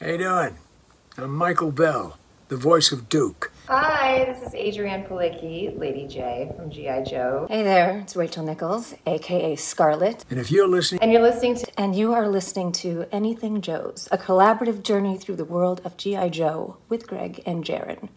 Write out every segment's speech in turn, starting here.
How you doing? I'm Michael Bell, the voice of Duke. Hi, this is Adrianne Palicki, Lady Jaye from G.I. Joe. Hey there, it's Rachel Nichols, aka Scarlett. And if you're listening, And you're listening to And you are listening to Anything Joe's, a collaborative journey through the world of G.I. Joe with Greg and Jaren.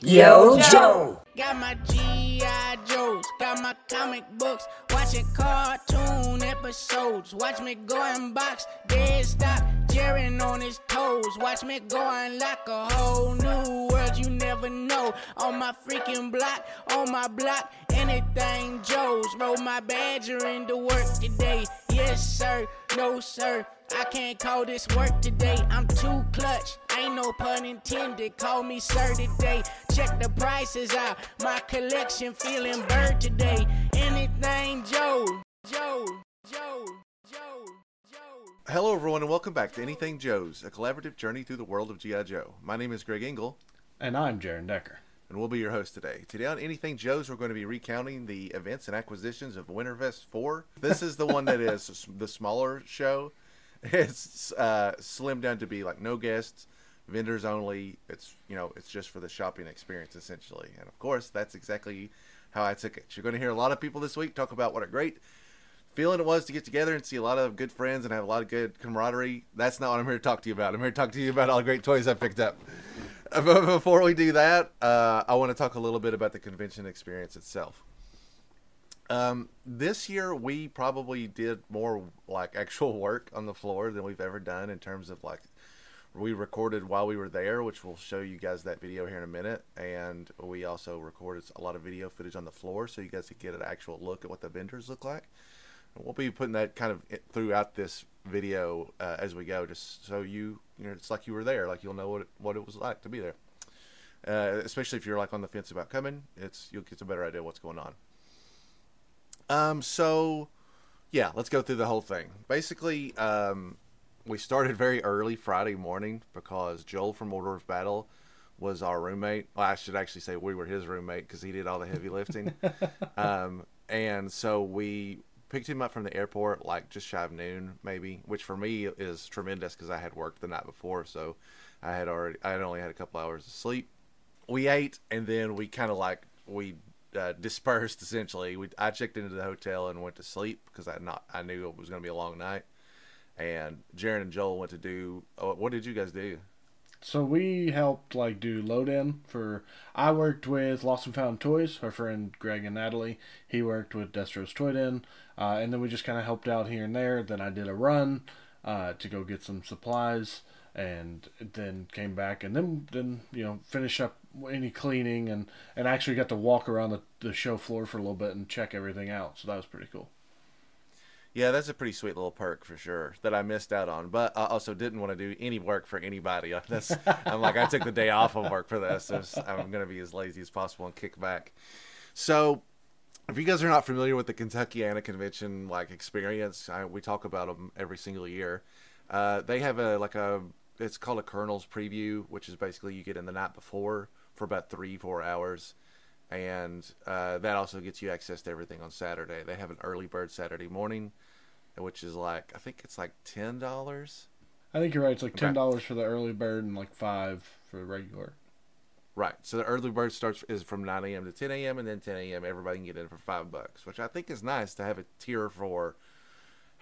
Yo, Joe! Got my G.I. Joes, got my comic books, watching cartoon episodes. Watch me go and box, dead stop, Jaren on his toes. Watch me go and lock a whole new world you never know. On my freaking block, on my block, anything Joe's. Roll my badger into work today. Yes, sir, no, sir. I can't call this work today. I'm too clutch. Ain't no pun intended. Call me sir today. Check the prices out. My collection feeling bird today. Anything Joe. Joe. Joe. Joe. Joe. Hello, everyone, and welcome back to Anything Joe's, a collaborative journey through the world of G.I. Joe. My name is Greg Engel, And I'm Jaren Decker. and we'll be your host today. Today on Anything Joe's, we're going to be recounting the events and acquisitions of Winterfest 4. This is the one that is the smaller show. It's uh, slimmed down to be like no guests, vendors only. It's you know it's just for the shopping experience essentially, and of course that's exactly how I took it. You're going to hear a lot of people this week talk about what a great feeling it was to get together and see a lot of good friends and have a lot of good camaraderie. That's not what I'm here to talk to you about. I'm here to talk to you about all the great toys I picked up. But before we do that, uh, I want to talk a little bit about the convention experience itself. Um, this year we probably did more like actual work on the floor than we've ever done in terms of like we recorded while we were there, which we'll show you guys that video here in a minute, and we also recorded a lot of video footage on the floor so you guys could get an actual look at what the vendors look like. And we'll be putting that kind of throughout this video uh, as we go, just so you you know it's like you were there, like you'll know what it, what it was like to be there. Uh, especially if you're like on the fence about coming, it's you'll get a better idea what's going on. Um, so yeah, let's go through the whole thing. Basically, um, we started very early Friday morning because Joel from Order of Battle was our roommate. Well, I should actually say we were his roommate because he did all the heavy lifting. um, and so we picked him up from the airport like just shy of noon, maybe, which for me is tremendous because I had worked the night before, so I had already I had only had a couple hours of sleep. We ate and then we kind of like we uh, dispersed essentially. We I checked into the hotel and went to sleep because I not I knew it was going to be a long night. And Jaren and Joel went to do. Oh, what did you guys do? So we helped like do load in for. I worked with Lost and Found Toys, our friend Greg and Natalie. He worked with Destro's Toy Den, uh, and then we just kind of helped out here and there. Then I did a run uh, to go get some supplies, and then came back, and then then you know finish up any cleaning, and and actually got to walk around the, the show floor for a little bit and check everything out. So that was pretty cool. Yeah, that's a pretty sweet little perk for sure that I missed out on. But I also didn't want to do any work for anybody. That's I'm like I took the day off of work for this. I'm going to be as lazy as possible and kick back. So if you guys are not familiar with the Kentuckiana Convention like experience, I, we talk about them every single year. Uh, they have a like a it's called a Colonel's preview, which is basically you get in the night before for about three four hours, and uh, that also gets you access to everything on Saturday. They have an early bird Saturday morning, which is like I think it's like ten dollars. I think you're right. It's like ten dollars for the early bird and like five for the regular. Right. So the early bird starts is from 9 a.m. to 10 a.m. and then 10 a.m. everybody can get in for five bucks, which I think is nice to have a tier for.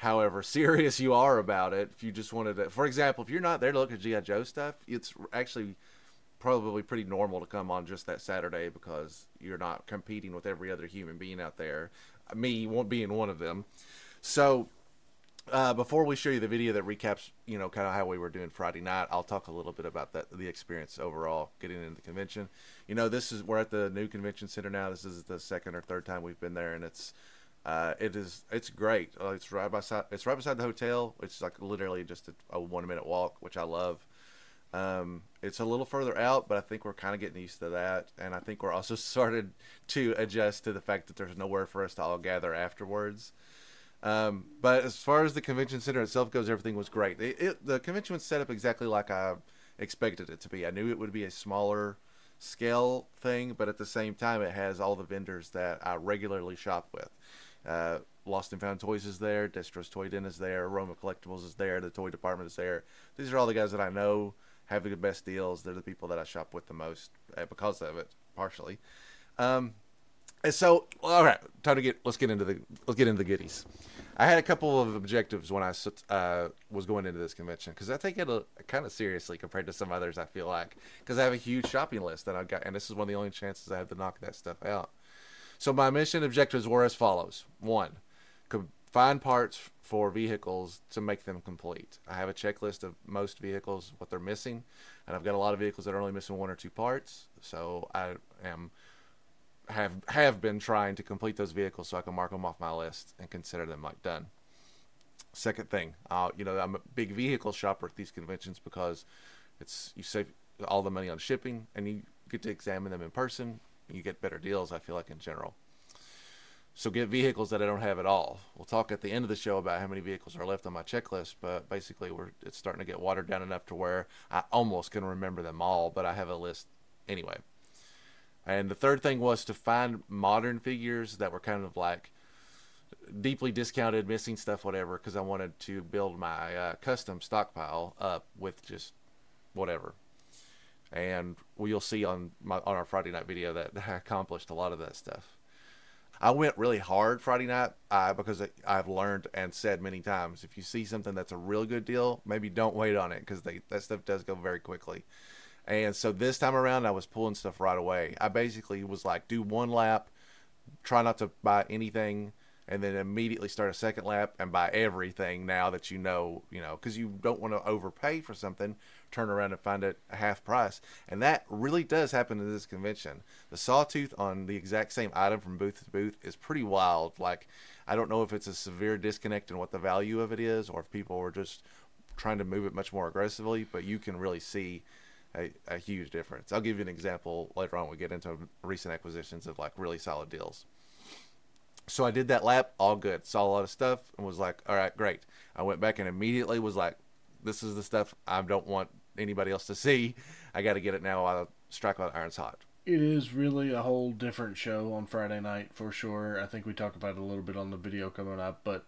However serious you are about it, if you just wanted to, for example, if you're not there to look at GI Joe stuff, it's actually probably pretty normal to come on just that Saturday because you're not competing with every other human being out there. Me being one of them. So uh, before we show you the video that recaps, you know, kind of how we were doing Friday night, I'll talk a little bit about that, the experience overall, getting into the convention. You know, this is we're at the new convention center now. This is the second or third time we've been there, and it's uh, it is it's great. Uh, it's right beside it's right beside the hotel. It's like literally just a, a one minute walk, which I love. Um, it's a little further out, but I think we're kind of getting used to that, and I think we're also started to adjust to the fact that there's nowhere for us to all gather afterwards. Um, but as far as the convention center itself goes, everything was great. It, it, the convention was set up exactly like I expected it to be. I knew it would be a smaller scale thing, but at the same time, it has all the vendors that I regularly shop with. Uh, Lost and Found Toys is there. Destro's Toy Den is there. Roma Collectibles is there. The toy department is there. These are all the guys that I know have the best deals. They're the people that I shop with the most uh, because of it, partially. Um, and so, all right, time to get let's get into the let's get into the goodies. I had a couple of objectives when I uh, was going into this convention because I take it kind of seriously compared to some others. I feel like because I have a huge shopping list that I've got, and this is one of the only chances I have to knock that stuff out. So my mission objectives were as follows: one, find parts for vehicles to make them complete. I have a checklist of most vehicles, what they're missing, and I've got a lot of vehicles that are only missing one or two parts. So I am have have been trying to complete those vehicles so I can mark them off my list and consider them like done. Second thing, uh, you know, I'm a big vehicle shopper at these conventions because it's you save all the money on shipping and you get to examine them in person. You get better deals. I feel like in general. So get vehicles that I don't have at all. We'll talk at the end of the show about how many vehicles are left on my checklist, but basically we're it's starting to get watered down enough to where I almost can remember them all, but I have a list anyway. And the third thing was to find modern figures that were kind of like deeply discounted, missing stuff, whatever, because I wanted to build my uh, custom stockpile up with just whatever. And well, you'll see on my on our Friday night video that I accomplished a lot of that stuff. I went really hard Friday night uh, because I've learned and said many times if you see something that's a real good deal, maybe don't wait on it because that stuff does go very quickly. And so this time around, I was pulling stuff right away. I basically was like, do one lap, try not to buy anything, and then immediately start a second lap and buy everything now that you know, you know, because you don't want to overpay for something, turn around and find it half price. And that really does happen in this convention. The sawtooth on the exact same item from booth to booth is pretty wild. Like, I don't know if it's a severe disconnect in what the value of it is or if people are just trying to move it much more aggressively, but you can really see a, a huge difference. I'll give you an example later on. We get into recent acquisitions of like really solid deals. So I did that lap, all good. Saw a lot of stuff and was like, all right, great. I went back and immediately was like, this is the stuff I don't want anybody else to see. I got to get it now while I strike while iron's hot. It is really a whole different show on Friday night for sure. I think we talk about it a little bit on the video coming up, but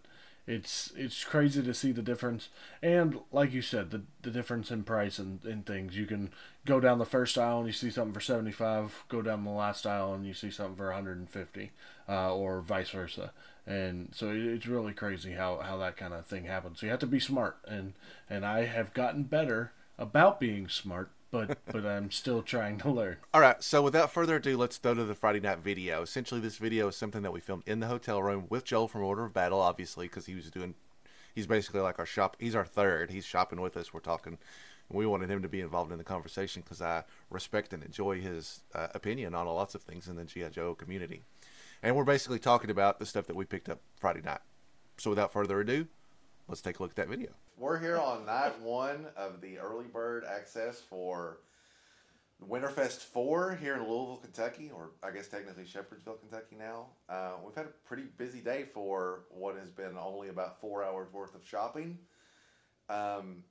it's it's crazy to see the difference. And like you said the the difference in price and, and things. You can go down the first aisle and you see something for 75 go down the last aisle and you see something for 150 uh, or vice versa. And so it, it's really crazy how, how that kind of thing happens. So you have to be smart. And and i have gotten better about being smart but but i'm still trying to learn All right, so without further ado, let's go to the Friday night video. Essentially, this video is something that we filmed in the hotel room with Joel from Order of Battle, obviously, because he was doing. He's basically like our shop. He's our third. He's shopping with us. We're talking. We wanted him to be involved in the conversation because I respect and enjoy his uh, opinion on lots of things in the GI Joe community, and we're basically talking about the stuff that we picked up Friday night. So without further ado, let's take a look at that video. We're here on night one of the early bird access for Winterfest 4 here in Louisville, Kentucky, or I guess technically Shepherdsville, Kentucky now. Uh, we've had a pretty busy day for what has been only about four hours worth of shopping. Um,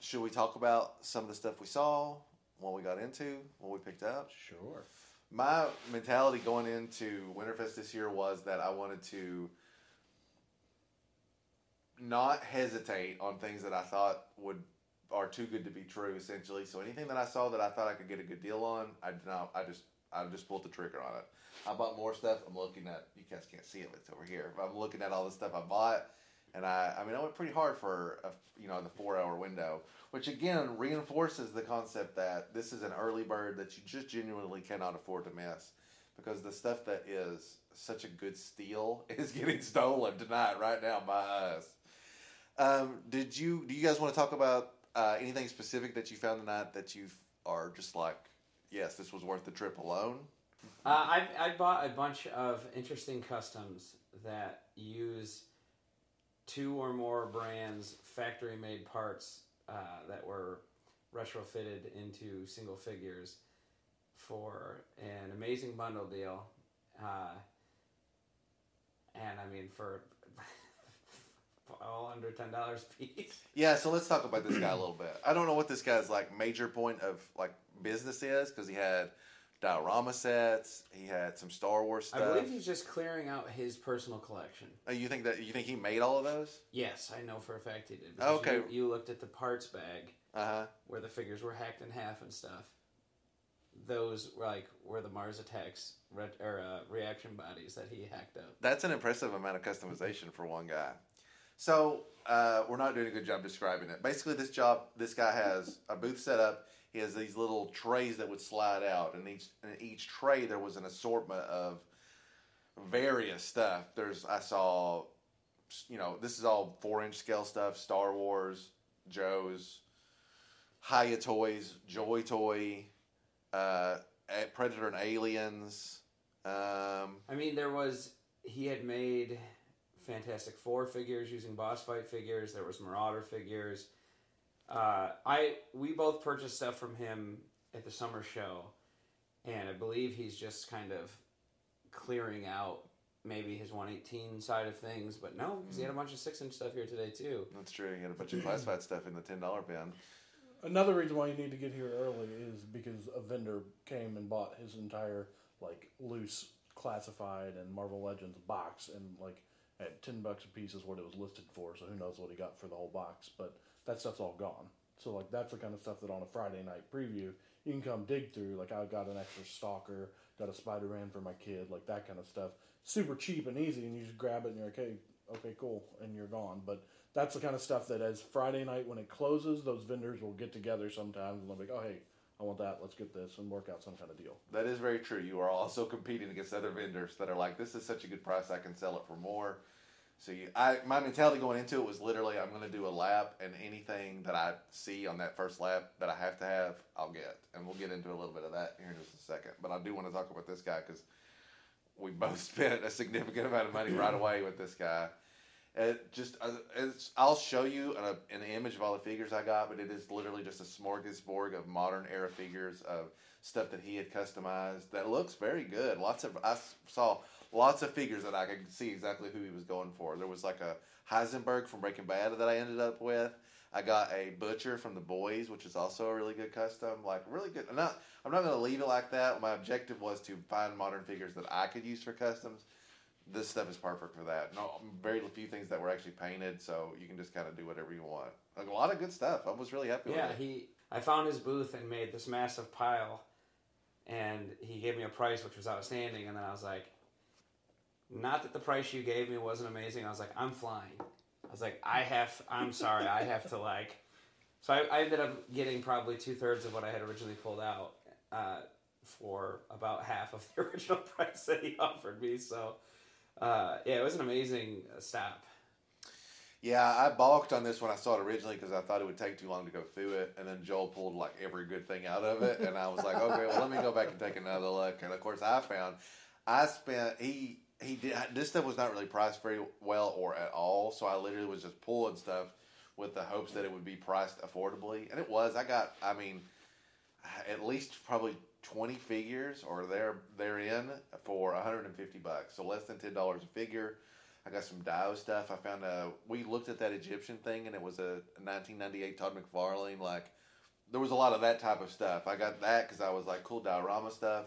should we talk about some of the stuff we saw, what we got into, what we picked up? sure my mentality going into Winterfest this year was that I wanted to not hesitate on things that I thought would are too good to be true essentially. So anything that I saw that I thought I could get a good deal on, I did not I just I just pulled the trigger on it. I bought more stuff. I'm looking at you guys can't see it, it's over here. But I'm looking at all the stuff I bought and I I mean I went pretty hard for a, you know the 4 hour window, which again reinforces the concept that this is an early bird that you just genuinely cannot afford to miss because the stuff that is such a good steal is getting stolen tonight right now by us. Um, did you do you guys want to talk about uh, anything specific that you found tonight that you are just like, yes, this was worth the trip alone? Uh, I I bought a bunch of interesting customs that use two or more brands factory made parts uh, that were retrofitted into single figures for an amazing bundle deal. Uh, and I mean for all under ten dollars a piece. Yeah, so let's talk about this guy a little bit. I don't know what this guy's like major point of like business is because he had diorama sets. He had some Star Wars I believe he's just clearing out his personal collection. Oh, you think that you think he made all of those? Yes, I know for a fact he did. Okay. You, you looked at the parts bag Uh huh. where the figures were hacked in half and stuff. Those were like were the Mars attacks re- or uh, reaction bodies that he hacked up. That's an impressive amount of customization for one guy. So uh, we're not doing a good job describing it. Basically, this job, this guy has a booth set up. He has these little trays that would slide out, and each in each tray there was an assortment of various stuff. There's I saw, you know, this is all four inch scale stuff: Star Wars, Joe's, Hiya Toys, Joy Toy, uh, Predator and Aliens. Um, I mean, there was he had made Fantastic Four figures using boss fight figures. There was Marauder figures. Uh, I we both purchased stuff from him at the summer show, and I believe he's just kind of clearing out maybe his 118 side of things. But no, because he had a bunch of six inch stuff here today too. That's true. He had a bunch of classified stuff in the ten dollar bin. Another reason why you need to get here early is because a vendor came and bought his entire like loose classified and Marvel Legends box and like at ten bucks a piece is what it was listed for. So who knows what he got for the whole box? But that stuff's all gone. So like that's the kind of stuff that on a Friday night preview you can come dig through. Like I got an extra Stalker, got a Spider Man for my kid, like that kind of stuff. Super cheap and easy, and you just grab it and you're like, hey, okay, cool, and you're gone. But that's the kind of stuff that as Friday night when it closes, those vendors will get together sometimes and they'll be like, oh hey, I want that, let's get this and work out some kind of deal. That is very true. You are also competing against other vendors that are like, this is such a good price, I can sell it for more. So you, I, my mentality going into it was literally, I'm going to do a lap, and anything that I see on that first lap that I have to have, I'll get. And we'll get into a little bit of that here in just a second. But I do want to talk about this guy because we both spent a significant amount of money right away with this guy. It just, uh, I'll show you an, an image of all the figures I got, but it is literally just a smorgasbord of modern era figures of stuff that he had customized that looks very good. Lots of, I saw lots of figures that I could see exactly who he was going for. There was like a Heisenberg from Breaking Bad that I ended up with. I got a Butcher from The Boys, which is also a really good custom. Like really good. I'm not. I'm not going to leave it like that. My objective was to find modern figures that I could use for customs. This stuff is perfect for that. No, very few things that were actually painted, so you can just kind of do whatever you want. Like a lot of good stuff. I was really happy Yeah, with it. Yeah, he. I found his booth and made this massive pile, and he gave me a price which was outstanding. And then I was like, not that the price you gave me wasn't amazing. I was like, I'm flying. I was like, I have. I'm sorry, I have to like. So I, I ended up getting probably two thirds of what I had originally pulled out uh, for about half of the original price that he offered me. So uh, yeah, it was an amazing stop. Yeah, I balked on this when I saw it originally because I thought it would take too long to go through it, and then Joel pulled like every good thing out of it, and I was like, okay, well let me go back and take another look. And of course, I found I spent he he did this stuff was not really priced very well or at all, so I literally was just pulling stuff with the hopes that it would be priced affordably, and it was. I got, I mean, at least probably twenty figures or there therein for one hundred and fifty bucks, so less than ten dollars a figure. I got some Dio stuff. I found a. We looked at that Egyptian thing, and it was a 1998 Todd McFarlane. Like, there was a lot of that type of stuff. I got that because I was like, cool diorama stuff.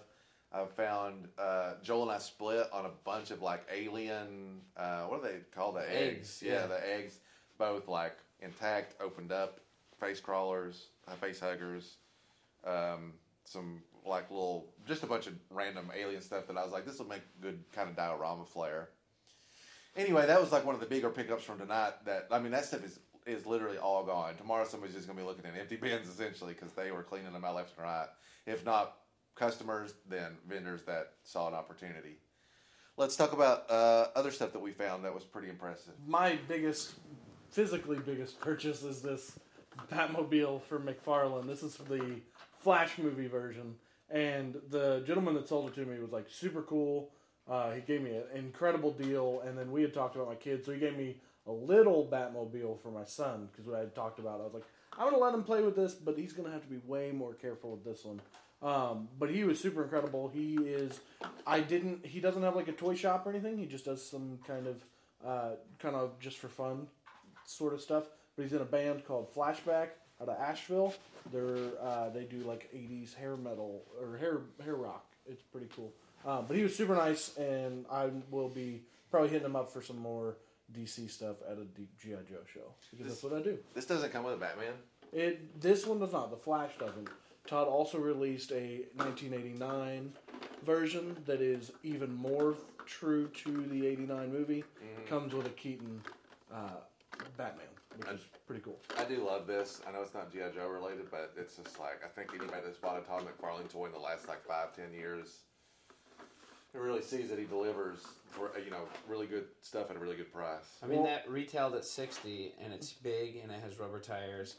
I found uh, Joel and I split on a bunch of like alien. Uh, what do they call the eggs? Eggs, Yeah, yeah. the eggs, both like intact, opened up, face crawlers, uh, face huggers, um, some like little, just a bunch of random alien stuff that I was like, this will make good kind of diorama flair. Anyway, that was like one of the bigger pickups from tonight. That I mean, that stuff is is literally all gone. Tomorrow, somebody's just gonna be looking at empty bins essentially because they were cleaning them out left and right. If not customers, then vendors that saw an opportunity. Let's talk about uh, other stuff that we found that was pretty impressive. My biggest, physically biggest purchase is this Batmobile for McFarlane. This is the Flash movie version, and the gentleman that sold it to me was like super cool. Uh, he gave me an incredible deal, and then we had talked about my kids, so he gave me a little Batmobile for my son because what I had talked about. I was like, I'm gonna let him play with this, but he's gonna have to be way more careful with this one. Um, but he was super incredible. He is. I didn't. He doesn't have like a toy shop or anything. He just does some kind of, uh, kind of just for fun, sort of stuff. But he's in a band called Flashback. Out of Asheville. They're uh, they do like '80s hair metal or hair hair rock. It's pretty cool. Um, but he was super nice, and I will be probably hitting him up for some more DC stuff at a GI Joe show because that's what I do. This doesn't come with a Batman. It this one does not. The Flash doesn't. Todd also released a 1989 version that is even more true to the '89 movie. Comes with a Keaton uh, Batman, which is pretty cool. I do love this. I know it's not GI Joe related, but it's just like I think anybody that's bought a Todd McFarlane toy in the last like five, ten years, it really sees that he delivers for you know really good stuff at a really good price. I mean, Well- that retailed at 60 and it's big and it has rubber tires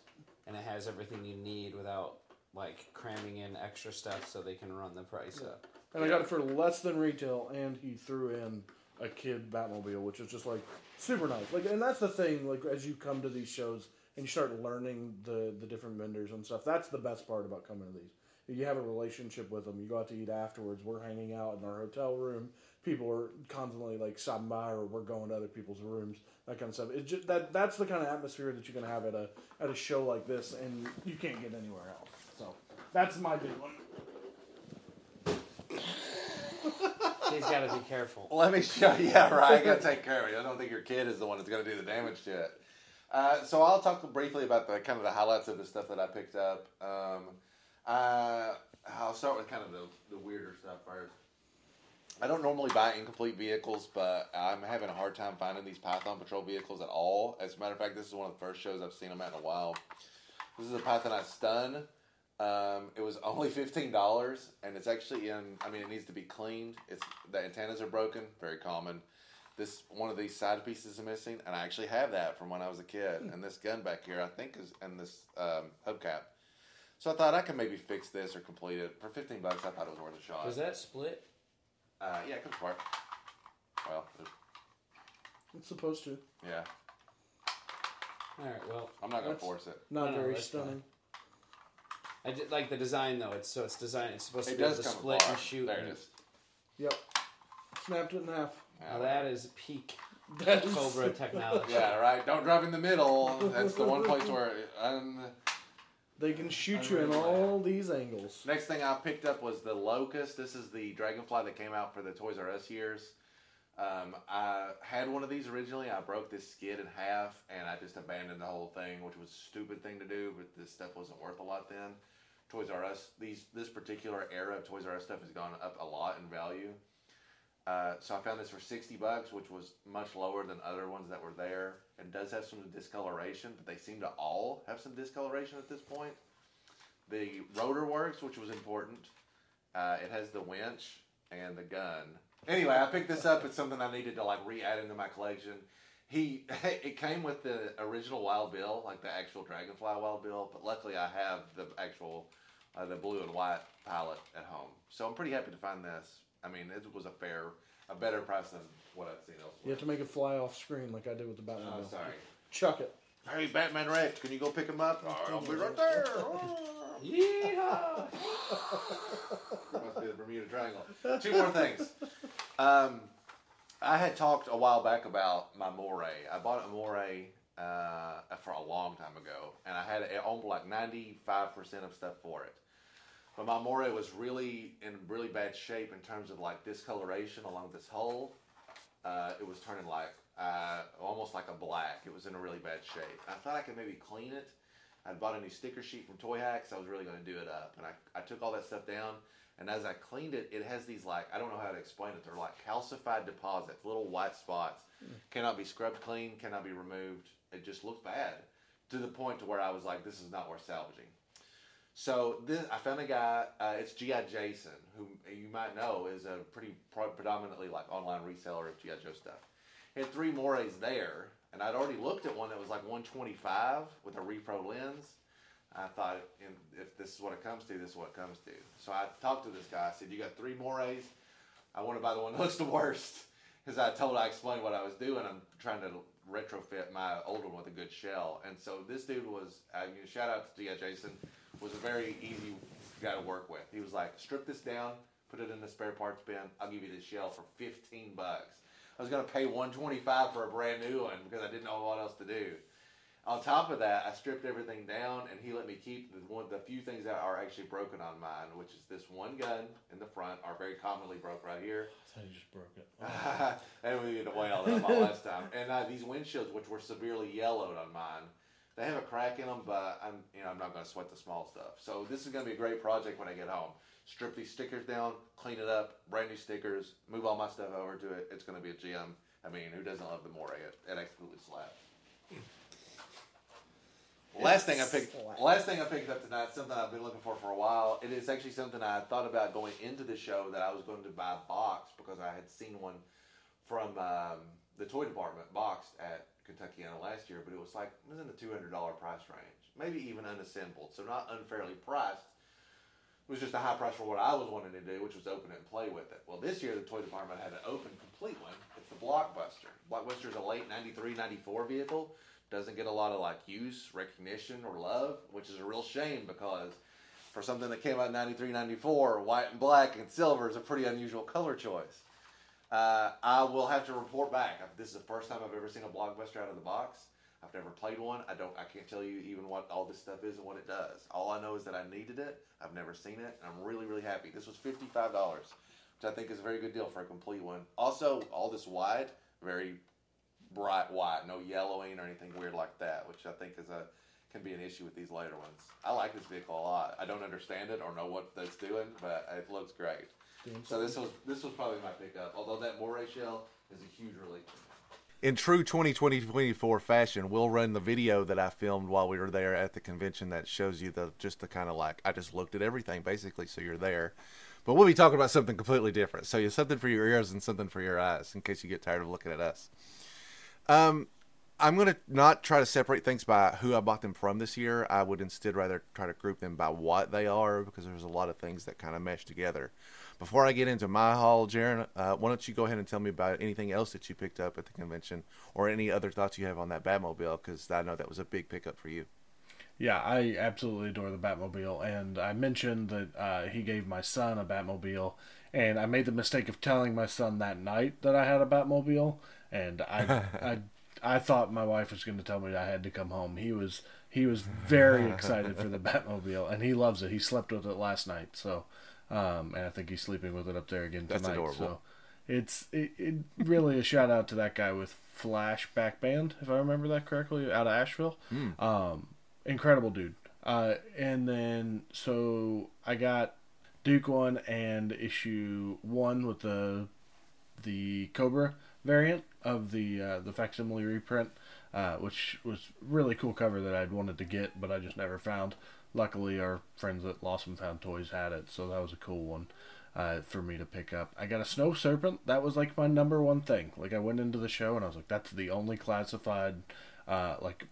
and it has everything you need without like cramming in extra stuff so they can run the price up. And I got it for less than retail, and he threw in a kid Batmobile, which is just like super nice. Like, and that's the thing. Like, as you come to these shows and you start learning the the different vendors and stuff, that's the best part about coming to these. You have a relationship with them. You go out to eat afterwards. We're hanging out in our hotel room. People are constantly like stopping by, or we're going to other people's rooms. That kind of stuff. It just, that that's the kind of atmosphere that you're gonna have at a at a show like this, and you can't get anywhere else. So that's my big one. He's got to be careful. Let me show you. Yeah, right. I gotta take care of you. I don't think your kid is the one that's gonna do the damage to it. Uh, so I'll talk briefly about the kind of the highlights of the stuff that I picked up. Um, uh, I'll start with kind of the, the weirder stuff first. I don't normally buy incomplete vehicles, but I'm having a hard time finding these Python Patrol vehicles at all. As a matter of fact, this is one of the first shows I've seen them at in a while. This is a Python I stun. Um, it was only fifteen dollars, and it's actually in. I mean, it needs to be cleaned. It's the antennas are broken, very common. This one of these side pieces is missing, and I actually have that from when I was a kid. And this gun back here, I think, is and this um, hubcap. So I thought I could maybe fix this or complete it for fifteen bucks. I thought it was worth a shot. Does that split? Uh, yeah, it comes apart. Well, it- It's supposed to. yeah, All right, well, I'm not gonna That's- force it. Not No, no, very that's stunning. I did like the design though. It's so it's designed. It's supposed to It be able does to come split apart. and shoot. There it and- is. Yep. Snapped it in half. Now that is peak That is- Cobra technology. Yeah, right. Don't drive in the middle. That's the one place where. Um, They can shoot you in all these angles. Next thing I picked up was the Locust. This is the Dragonfly that came out for the Toys R Us years. Um, I had one of these originally. I broke this skid in half, and I just abandoned the whole thing, which was a stupid thing to do. But this stuff wasn't worth a lot then. Toys R Us, these this particular era of Toys R Us stuff has gone up a lot in value. Uh, so I found this for sixty bucks, which was much lower than other ones that were there. It does have some discoloration, but they seem to all have some discoloration at this point. The rotor works, which was important. Uh, it has the winch and the gun. Anyway, I picked this up. It's something I needed to like re-add into my collection. He, it came with the original Wild Bill, like the actual Dragonfly Wild Bill, but luckily I have the actual, uh, the blue and white palette at home. So I'm pretty happy to find this. I mean, it was a fair, a better price than what I'd seen elsewhere. You have to make it fly off screen like I did with the Batman. Oh, bill. sorry. Chuck it. Hey, Batman Rex, can you go pick him up? Oh, I'll be right there. Yeah. Must be the Bermuda Triangle. Two more things. Um, I had talked a while back about my Moray. I bought a Moray uh, for a long time ago, and I had it owned like ninety five percent of stuff for it. But my Moray was really in really bad shape in terms of like discoloration along this hole. Uh, it was turning like uh, almost like a black. It was in a really bad shape. I thought I could maybe clean it. I bought a new sticker sheet from Toyhax. I was really going to do it up, and I, I took all that stuff down. And as I cleaned it, it has these like I don't know how to explain it. They're like calcified deposits, little white spots. Cannot be scrubbed clean. Cannot be removed. It just looks bad to the point to where I was like, this is not worth salvaging. So this, I found a guy. Uh, it's GI Jason, who you might know is a pretty pro- predominantly like online reseller of GI Joe stuff. He had three Morays there, and I'd already looked at one that was like 125 with a repro lens. I thought, if this is what it comes to, this is what it comes to. So I talked to this guy. I said, "You got three Morays. I want to buy the one that looks the worst." Because I told, I explained what I was doing. I'm trying to retrofit my old one with a good shell. And so this dude was, uh, you know, shout out to G.I. Jason, was a very easy guy to work with. He was like, strip this down, put it in the spare parts bin. I'll give you this shell for 15 bucks. I was going to pay 125 for a brand new one because I didn't know what else to do. On top of that, I stripped everything down, and he let me keep the one, the few things that are actually broken on mine, which is this one gun in the front, are very commonly broke right here, So you just broke it. and we didn't weigh all that out last time. And uh, these windshields, which were severely yellowed on mine, they have a crack in them, but I'm you know I'm not going to sweat the small stuff. So this is going to be a great project when I get home. Strip these stickers down, clean it up, brand new stickers, move all my stuff over to it. It's going to be a gem. I mean, who doesn't love the Moray? It, it absolutely slaps. Last thing I picked. Last thing I picked up tonight. Something I've been looking for for a while. It is actually something I thought about going into the show that I was going to buy a box because I had seen one from um, the toy department boxed at Kentuckiana last year, but it was like it was in the two hundred dollar price range, maybe even unassembled, so not unfairly priced. It was just a high price for what I was wanting to do, which was open it and play with it. Well, this year the toy department had an open, complete one. It's the Blockbuster. Blockbuster is a late 93, 94 vehicle. Doesn't get a lot of like use, recognition, or love, which is a real shame because for something that came out in 93, 94, white and black and silver is a pretty unusual color choice. Uh, I will have to report back. This is the first time I've ever seen a blockbuster out of the box. I've never played one. I don't. I can't tell you even what all this stuff is and what it does. All I know is that I needed it. I've never seen it, and I'm really, really happy. This was fifty five dollars, which I think is a very good deal for a complete one. Also, all this white, very bright white, no yellowing or anything weird like that, which I think is a can be an issue with these later ones. I like this vehicle a lot. I don't understand it or know what that's doing, but it looks great. So this was this was probably my pickup. Although that Moray shell is a huge relief. In true 2020-24 fashion, we'll run the video that I filmed while we were there at the convention that shows you the just the kind of like I just looked at everything basically, so you're there. But we'll be talking about something completely different. So you something for your ears and something for your eyes, in case you get tired of looking at us. Um, I'm gonna not try to separate things by who I bought them from this year. I would instead rather try to group them by what they are because there's a lot of things that kind of mesh together. Before I get into my haul, Jaren, uh, why don't you go ahead and tell me about anything else that you picked up at the convention or any other thoughts you have on that Batmobile? Because I know that was a big pickup for you. Yeah, I absolutely adore the Batmobile, and I mentioned that uh, he gave my son a Batmobile, and I made the mistake of telling my son that night that I had a Batmobile, and I I I thought my wife was going to tell me I had to come home. He was he was very excited for the Batmobile, and he loves it. He slept with it last night, so um, and I think he's sleeping with it up there again tonight. That's adorable. So it's it, it really a shout out to that guy with Flashback Band, if I remember that correctly, out of Asheville. Um, incredible dude. Uh, and then so I got Duke one and issue one with the the Cobra variant of the uh, the facsimile reprint, uh, which was really cool cover that I'd wanted to get, but I just never found. Luckily, our friends at Lost and Found Toys had it, so that was a cool one uh, for me to pick up. I got a Snow Serpent. That was like my number one thing. Like I went into the show and I was like, that's the only classified, uh, like,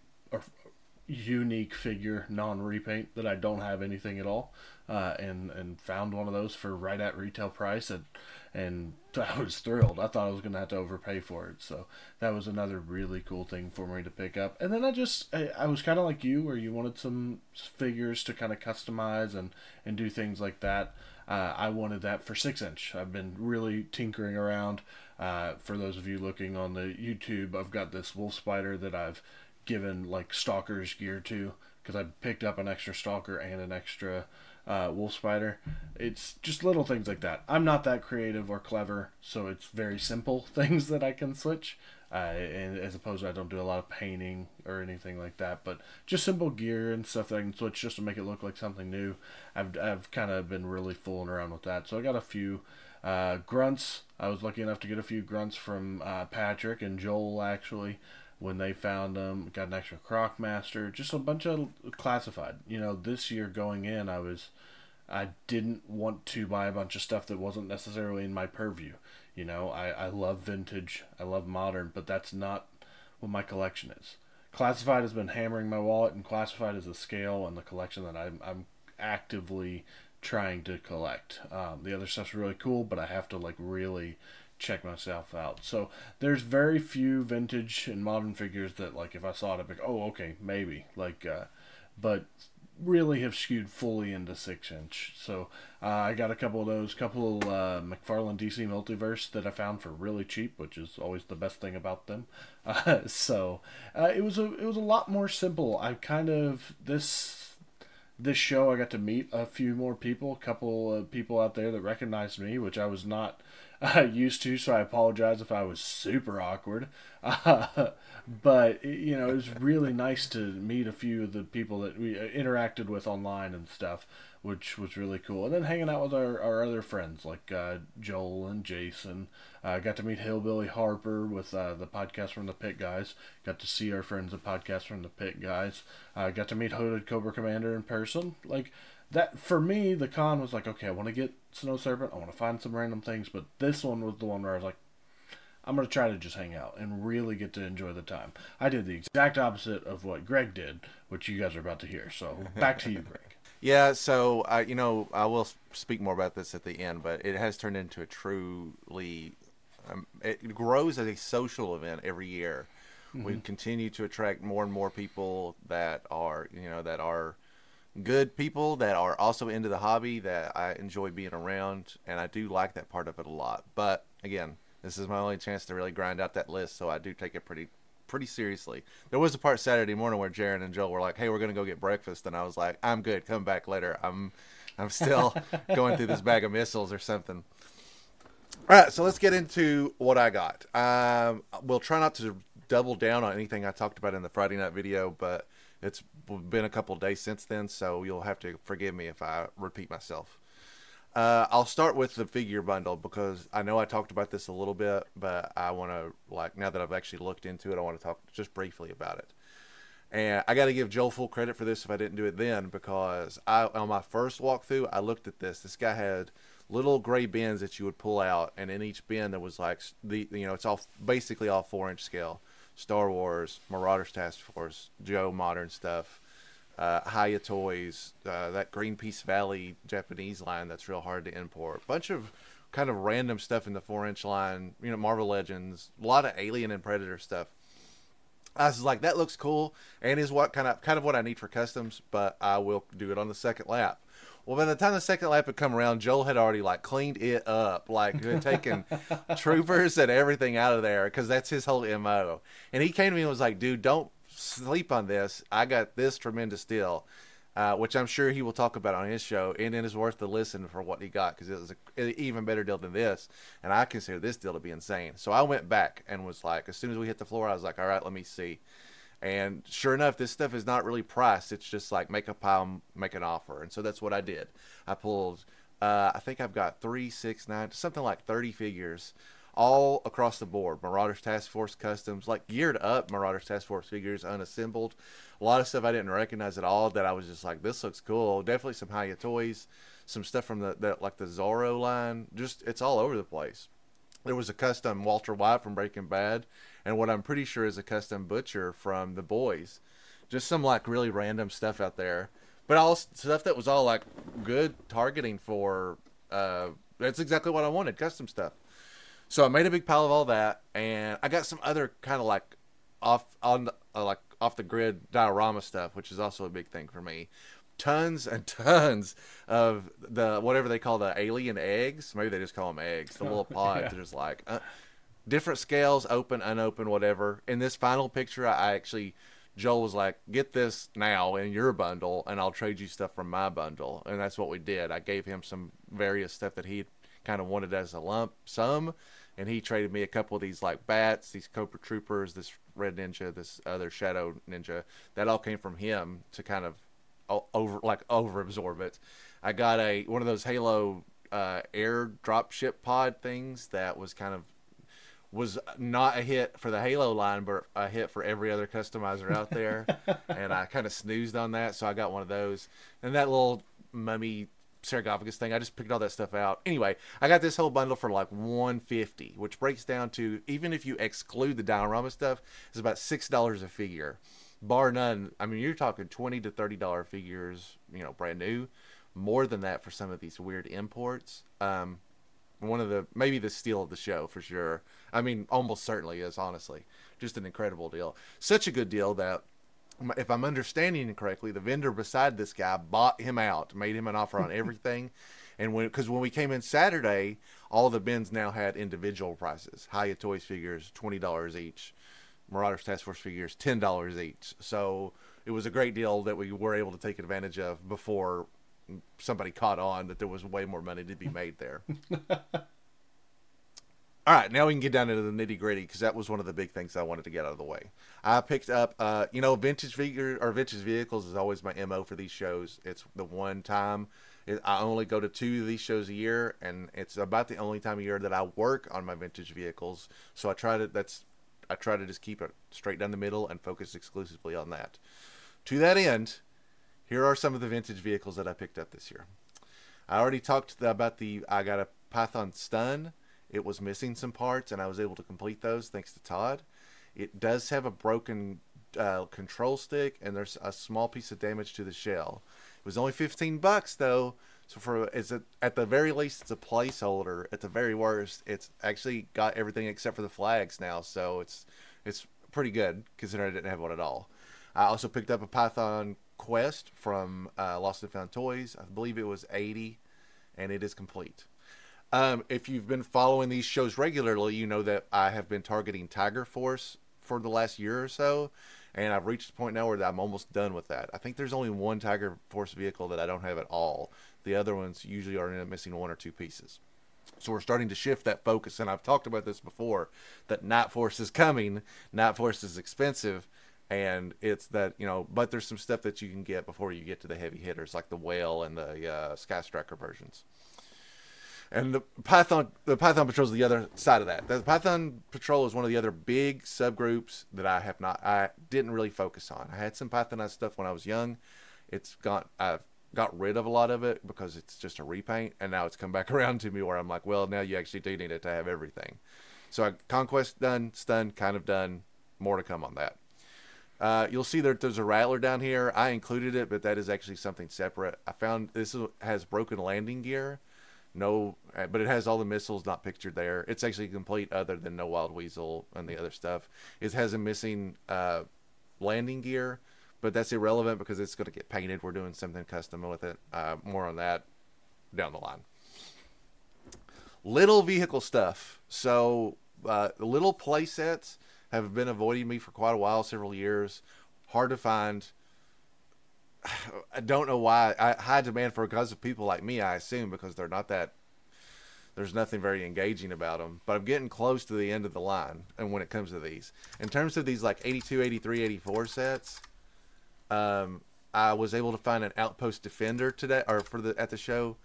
unique figure, non repaint that I don't have anything at all, uh, and and found one of those for right at retail price, and and I was thrilled. I thought I was gonna have to overpay for it, so that was another really cool thing for me to pick up. And then I just I, I was kind of like you, where you wanted some figures to kind of customize and and do things like that. Uh, I wanted that for six inch. I've been really tinkering around. Uh, for those of you looking on the YouTube, I've got this wolf spider that I've given like stalker's gear to because I picked up an extra stalker and an extra uh, wolf spider. It's just little things like that. I'm not that creative or clever, so it's very simple things that I can switch. Uh, and as opposed to I don't do a lot of painting or anything like that, but just simple gear and stuff that I can switch just to make it look like something new. I've I've kind of been really fooling around with that. So I got a few uh, grunts. I was lucky enough to get a few grunts from uh, Patrick and Joel actually when they found them. Got an extra Croc Master, just a bunch of classified. You know, this year going in, I was I didn't want to buy a bunch of stuff that wasn't necessarily in my purview. You know, I, I love vintage, I love modern, but that's not what my collection is. Classified has been hammering my wallet, and classified is a scale and the collection that I'm, I'm actively trying to collect. Um, the other stuff's really cool, but I have to like really check myself out. So there's very few vintage and modern figures that like if I saw it, I'd be like, oh okay, maybe like, uh, but really have skewed fully into six inch. So uh, I got a couple of those, couple uh, McFarlane DC Multiverse that I found for really cheap, which is always the best thing about them. Uh, so it was a it was a lot more simple. I kind of this this show I got to meet a few more people, a couple of people out there that recognized me, which I was not uh, used to. So I apologize if I was super awkward. Uh, but you know, it was really nice to meet a few of the people that we uh, interacted with online and stuff, which was really cool. And then hanging out with our, our other friends like uh, Joel and Jason. I uh, got to meet Hillbilly Harper with uh, the podcast from the Pit Guys. Got to see our friends at podcast from the Pit Guys. I got to meet Hooded Cobra Commander in person. Like that for me, the con was like, okay, I want to get Snow Serpent. I want to find some random things, but this one was the one where I was like, I'm going to try to just hang out and really get to enjoy the time. I did the exact opposite of what Greg did, which you guys are about to hear. So back to you, Greg. Yeah, so uh, you know I will speak more about this at the end, but it has turned into a truly um, it grows as a social event every year. Mm-hmm. We continue to attract more and more people that are you know that are good people that are also into the hobby that I enjoy being around, and I do like that part of it a lot. But again, this is my only chance to really grind out that list, so I do take it pretty pretty seriously. There was a part Saturday morning where Jaren and Joel were like, "Hey, we're gonna go get breakfast," and I was like, "I'm good. Come back later. I'm I'm still going through this bag of missiles or something." All right, so let's get into what I got. Um, we'll try not to double down on anything I talked about in the Friday night video, but it's been a couple days since then, so you'll have to forgive me if I repeat myself. Uh, I'll start with the figure bundle because I know I talked about this a little bit, but I want to like now that I've actually looked into it, I want to talk just briefly about it. And I got to give Joel full credit for this if I didn't do it then because I on my first walkthrough I looked at this. This guy had little gray bins that you would pull out, and in each bin there was like the you know it's all basically all four inch scale. Star Wars, Marauders Task Force, Joe modern stuff, uh, Hiya Toys, uh, that Greenpeace Valley Japanese line that's real hard to import. Bunch of kind of random stuff in the four inch line, you know, Marvel Legends, a lot of Alien and Predator stuff. I was like, that looks cool, and is what kind of kind of what I need for customs, but I will do it on the second lap. Well, by the time the second lap had come around, Joel had already like cleaned it up, like had taken troopers and everything out of there because that's his whole mo. And he came to me and was like, "Dude, don't sleep on this. I got this tremendous deal." Uh, which I'm sure he will talk about on his show, and it is worth the listen for what he got because it was an even better deal than this, and I consider this deal to be insane. So I went back and was like, as soon as we hit the floor, I was like, all right, let me see. And sure enough, this stuff is not really priced. It's just like make a pile, make an offer. And so that's what I did. I pulled, uh, I think I've got three, six, nine, something like 30 figures all across the board. Marauders Task Force customs, like geared up Marauders Task Force figures, unassembled. A lot of stuff I didn't recognize at all that I was just like, this looks cool. Definitely some Hiya toys, some stuff from the, the like the Zorro line. Just, it's all over the place. There was a custom Walter White from Breaking Bad and what I'm pretty sure is a custom butcher from the boys. Just some like really random stuff out there, but all stuff that was all like good targeting for. Uh, that's exactly what I wanted, custom stuff. So I made a big pile of all that, and I got some other kind of like off on uh, like off the grid diorama stuff, which is also a big thing for me. Tons and tons of the whatever they call the alien eggs. Maybe they just call them eggs. The little pods. yeah. They're just like uh, different scales, open, unopened, whatever. In this final picture, I actually Joel was like, "Get this now in your bundle, and I'll trade you stuff from my bundle." And that's what we did. I gave him some various stuff that he kind of wanted as a lump sum, and he traded me a couple of these like bats, these Cobra Troopers, this Red Ninja, this other Shadow Ninja. That all came from him to kind of over like over absorb it. I got a one of those Halo uh, air drop ship pod things that was kind of was not a hit for the Halo line, but a hit for every other customizer out there. and I kind of snoozed on that, so I got one of those. And that little mummy sarcophagus thing, I just picked all that stuff out. Anyway, I got this whole bundle for like 150, which breaks down to even if you exclude the diorama stuff, it's about six dollars a figure, bar none. I mean, you're talking twenty to thirty dollar figures, you know, brand new. More than that for some of these weird imports. Um, one of the maybe the steal of the show for sure. I mean, almost certainly is honestly just an incredible deal. Such a good deal that if I'm understanding it correctly, the vendor beside this guy bought him out, made him an offer on everything. and when because when we came in Saturday, all the bins now had individual prices. Hiya Toys figures twenty dollars each, Marauders Task Force figures ten dollars each. So it was a great deal that we were able to take advantage of before somebody caught on that there was way more money to be made there. All right, now we can get down into the nitty gritty because that was one of the big things I wanted to get out of the way. I picked up, uh, you know, vintage figure or vintage vehicles is always my mo for these shows. It's the one time it, I only go to two of these shows a year, and it's about the only time of year that I work on my vintage vehicles. So I try to that's I try to just keep it straight down the middle and focus exclusively on that. To that end, here are some of the vintage vehicles that I picked up this year. I already talked about the I got a Python Stun it was missing some parts, and I was able to complete those thanks to Todd. It does have a broken uh, control stick, and there's a small piece of damage to the shell. It was only 15 bucks though, so for it's at the very least it's a placeholder. At the very worst, it's actually got everything except for the flags now, so it's it's pretty good considering I didn't have one at all. I also picked up a Python Quest from uh, Lost and Found Toys. I believe it was 80, and it is complete. Um, if you've been following these shows regularly, you know that I have been targeting Tiger Force for the last year or so, and I've reached a point now where I'm almost done with that. I think there's only one Tiger Force vehicle that I don't have at all. The other ones usually are missing one or two pieces. So we're starting to shift that focus, and I've talked about this before. That Night Force is coming. Night Force is expensive, and it's that you know. But there's some stuff that you can get before you get to the heavy hitters, like the Whale and the uh, Sky Striker versions and the Python the Python Patrol is the other side of that. The Python Patrol is one of the other big subgroups that I have not I didn't really focus on. I had some Pythonized stuff when I was young. It's got I've got rid of a lot of it because it's just a repaint, and now it's come back around to me where I'm like, well, now you actually do need it to have everything. So I, Conquest done, Stun kind of done. More to come on that. Uh, you'll see that there's a rattler down here. I included it, but that is actually something separate. I found this has broken landing gear no, uh, but it has all the missiles not pictured there. It's actually complete other than no wild weasel and the other stuff. It has a missing uh, landing gear, but that's irrelevant because it's going to get painted. We're doing something custom with it. Uh, more on that down the line. Little vehicle stuff. So uh, little play sets have been avoiding me for quite a while, several years. Hard to find. I don't know why. I, high demand for because of people like me, I assume, because they're not that. There's nothing very engaging about them. But I'm getting close to the end of the line. And when it comes to these, in terms of these like 82, 83, 84 sets, um, I was able to find an Outpost Defender today, or for the at the show.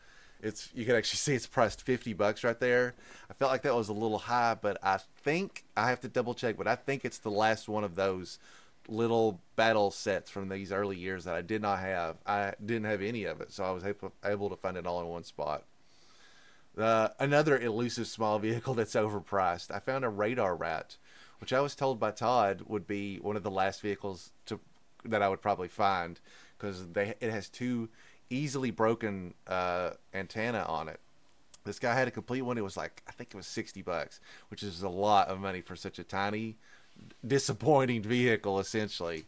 It's you can actually see it's priced 50 bucks right there. I felt like that was a little high, but I think I have to double check. But I think it's the last one of those little battle sets from these early years that I did not have. I didn't have any of it, so I was able to find it all in one spot. Uh, another elusive small vehicle that's overpriced. I found a radar rat, which I was told by Todd would be one of the last vehicles to that I would probably find because they it has two easily broken uh, antenna on it. This guy had a complete one. It was like I think it was sixty bucks, which is a lot of money for such a tiny disappointing vehicle essentially.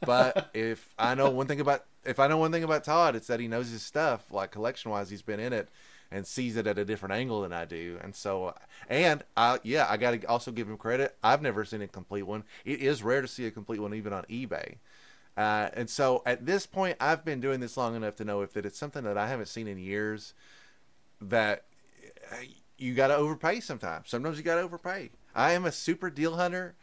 But if I know one thing about if I know one thing about Todd, it's that he knows his stuff. Like collection wise, he's been in it and sees it at a different angle than I do. And so, and I yeah, I got to also give him credit. I've never seen a complete one. It is rare to see a complete one even on eBay. Uh, and so at this point, I've been doing this long enough to know if that it's something that I haven't seen in years. That you got to overpay sometimes. Sometimes you got to overpay. I am a super deal hunter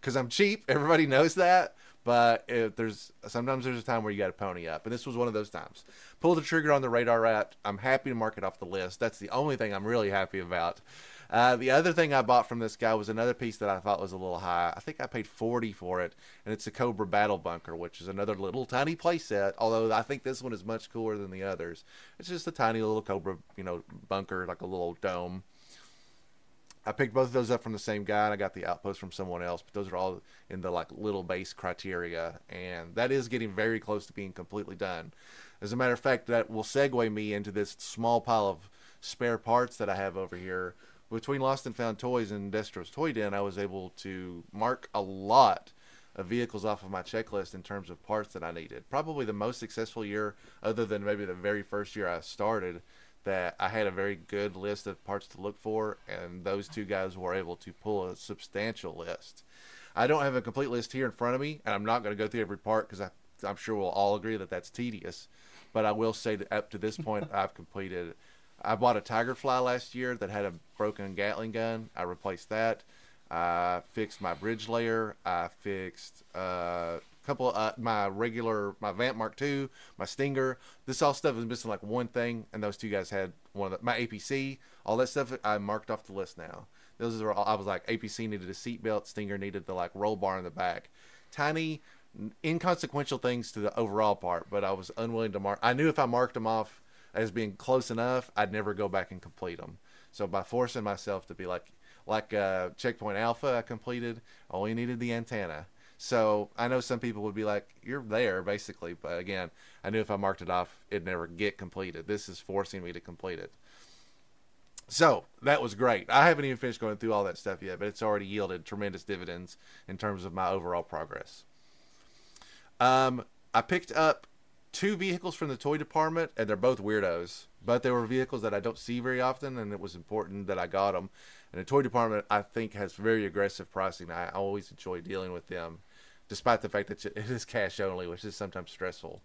because I'm cheap. Everybody knows that. But if there's sometimes there's a time where you got to pony up, and this was one of those times. Pull the trigger on the radar rat. I'm happy to mark it off the list. That's the only thing I'm really happy about. Uh, the other thing I bought from this guy was another piece that I thought was a little high. I think I paid 40 for it, and it's a Cobra Battle Bunker, which is another little tiny playset. Although I think this one is much cooler than the others. It's just a tiny little Cobra, you know, bunker, like a little dome. I picked both of those up from the same guy, and I got the outpost from someone else. But those are all in the like little base criteria, and that is getting very close to being completely done. As a matter of fact, that will segue me into this small pile of spare parts that I have over here. Between Lost and Found Toys and Destro's Toy Den, I was able to mark a lot of vehicles off of my checklist in terms of parts that I needed. Probably the most successful year, other than maybe the very first year I started, that I had a very good list of parts to look for, and those two guys were able to pull a substantial list. I don't have a complete list here in front of me, and I'm not going to go through every part because I'm sure we'll all agree that that's tedious. But I will say that up to this point, I've completed. I bought a Tiger Fly last year that had a broken Gatling gun. I replaced that. I fixed my bridge layer. I fixed uh, a couple of uh, my regular my Vamp Mark II, my Stinger. This all stuff is missing like one thing, and those two guys had one of the, my APC. All that stuff I marked off the list now. Those are all, I was like APC needed a seatbelt, Stinger needed the like roll bar in the back. Tiny, inconsequential things to the overall part, but I was unwilling to mark. I knew if I marked them off as being close enough, I'd never go back and complete them. So by forcing myself to be like like uh, checkpoint alpha I completed, only needed the antenna. So I know some people would be like, "You're there, basically," but again, I knew if I marked it off, it'd never get completed. This is forcing me to complete it. So that was great. I haven't even finished going through all that stuff yet, but it's already yielded tremendous dividends in terms of my overall progress. Um, I picked up two vehicles from the toy department, and they're both weirdos, but they were vehicles that I don't see very often, and it was important that I got them. And the toy department, I think, has very aggressive pricing. I always enjoy dealing with them, despite the fact that it is cash only, which is sometimes stressful.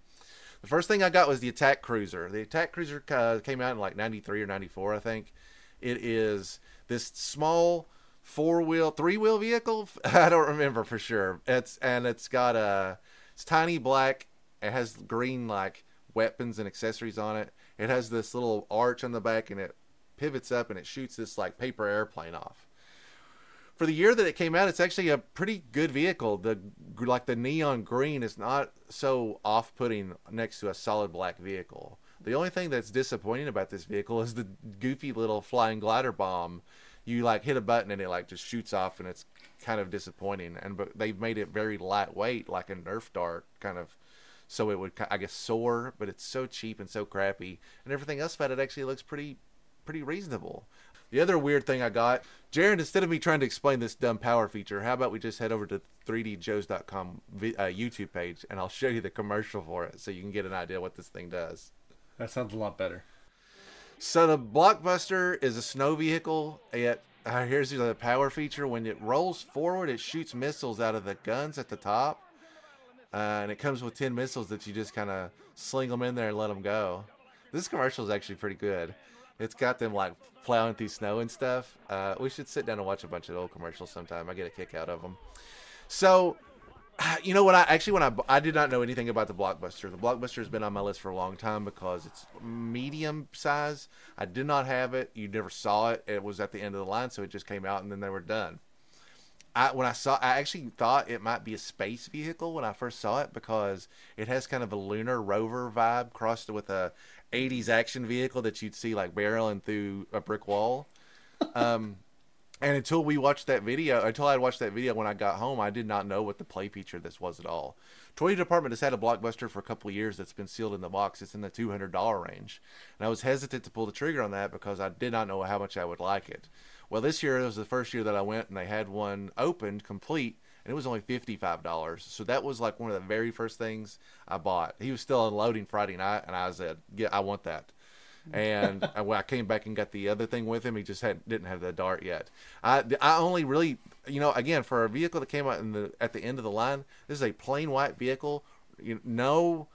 The first thing I got was the Attack Cruiser. The Attack Cruiser uh, came out in like 93 or 94, I think. It is this small four wheel, three wheel vehicle. I don't remember for sure. It's and it's got a it's tiny black. It has green like weapons and accessories on it. It has this little arch on the back and it pivots up and it shoots this like paper airplane off. For the year that it came out, it's actually a pretty good vehicle. The like the neon green is not so off-putting next to a solid black vehicle. The only thing that's disappointing about this vehicle is the goofy little flying glider bomb. You like hit a button and it like just shoots off, and it's kind of disappointing. And but they've made it very lightweight, like a Nerf dart, kind of, so it would I guess soar. But it's so cheap and so crappy, and everything else about it actually looks pretty pretty reasonable. The other weird thing I got, Jaren, instead of me trying to explain this dumb power feature, how about we just head over to 3djoes.com uh, YouTube page and I'll show you the commercial for it so you can get an idea what this thing does. That sounds a lot better. So the Blockbuster is a snow vehicle. It uh, here's the power feature. When it rolls forward, it shoots missiles out of the guns at the top, uh, and it comes with ten missiles that you just kind of sling them in there and let them go. This commercial is actually pretty good. It's got them like plowing through snow and stuff. Uh, we should sit down and watch a bunch of old commercials sometime. I get a kick out of them. So you know what? I actually when I I did not know anything about the blockbuster. The blockbuster has been on my list for a long time because it's medium size. I did not have it. You never saw it. It was at the end of the line, so it just came out and then they were done. I when I saw, I actually thought it might be a space vehicle when I first saw it because it has kind of a lunar rover vibe crossed with a '80s action vehicle that you'd see like barreling through a brick wall. Um, and until we watched that video, until I watched that video when I got home, I did not know what the play feature this was at all. Toy Department has had a blockbuster for a couple years that's been sealed in the box. It's in the two hundred dollar range, and I was hesitant to pull the trigger on that because I did not know how much I would like it. Well, this year it was the first year that I went and they had one opened complete, and it was only fifty five dollars. So that was like one of the very first things I bought. He was still unloading Friday night, and I said, "Yeah, I want that." and when I came back and got the other thing with him, he just had didn't have the dart yet. I I only really you know again for a vehicle that came out in the at the end of the line, this is a plain white vehicle. You no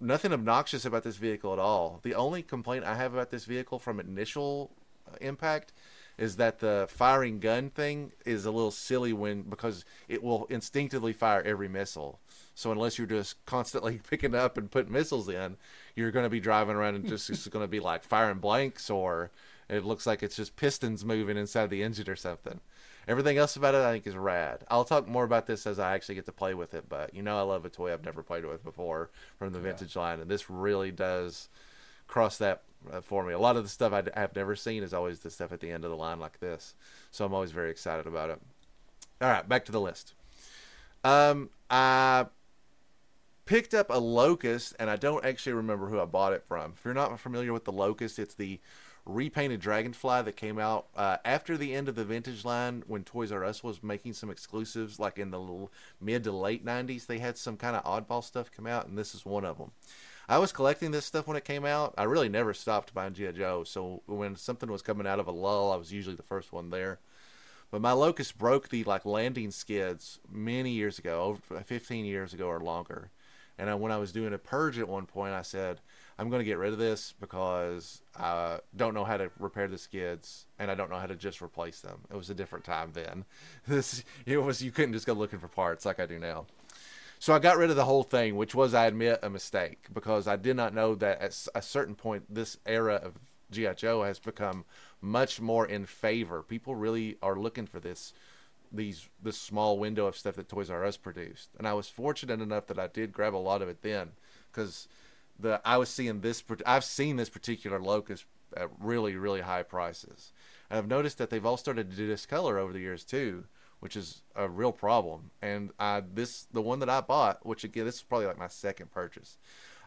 nothing obnoxious about this vehicle at all. The only complaint I have about this vehicle from initial uh, impact is that the firing gun thing is a little silly when because it will instinctively fire every missile. So unless you're just constantly picking up and putting missiles in, you're going to be driving around and just it's going to be like firing blanks or it looks like it's just pistons moving inside the engine or something. Everything else about it I think is rad. I'll talk more about this as I actually get to play with it, but you know I love a toy I've never played with before from the vintage yeah. line and this really does cross that uh, for me. A lot of the stuff I have never seen is always the stuff at the end of the line like this. So I'm always very excited about it. All right, back to the list. Um, I picked up a Locust, and I don't actually remember who I bought it from. If you're not familiar with the Locust, it's the repainted Dragonfly that came out uh, after the end of the vintage line when Toys R Us was making some exclusives, like in the mid to late 90s. They had some kind of oddball stuff come out, and this is one of them. I was collecting this stuff when it came out. I really never stopped buying G.I. Joe, so when something was coming out of a lull, I was usually the first one there. But my Locust broke the like landing skids many years ago, over 15 years ago or longer. And I, when I was doing a purge at one point, I said, I'm going to get rid of this because I don't know how to repair the skids and I don't know how to just replace them. It was a different time then. This it was you couldn't just go looking for parts like I do now. So I got rid of the whole thing, which was I admit a mistake because I did not know that at a certain point this era of GI Joe has become much more in favor. People really are looking for this these this small window of stuff that Toys R Us produced, and I was fortunate enough that I did grab a lot of it then because the I was seeing this. I've seen this particular locust at really really high prices, and I've noticed that they've all started to discolor over the years too, which is a real problem. And I this the one that I bought, which again this is probably like my second purchase.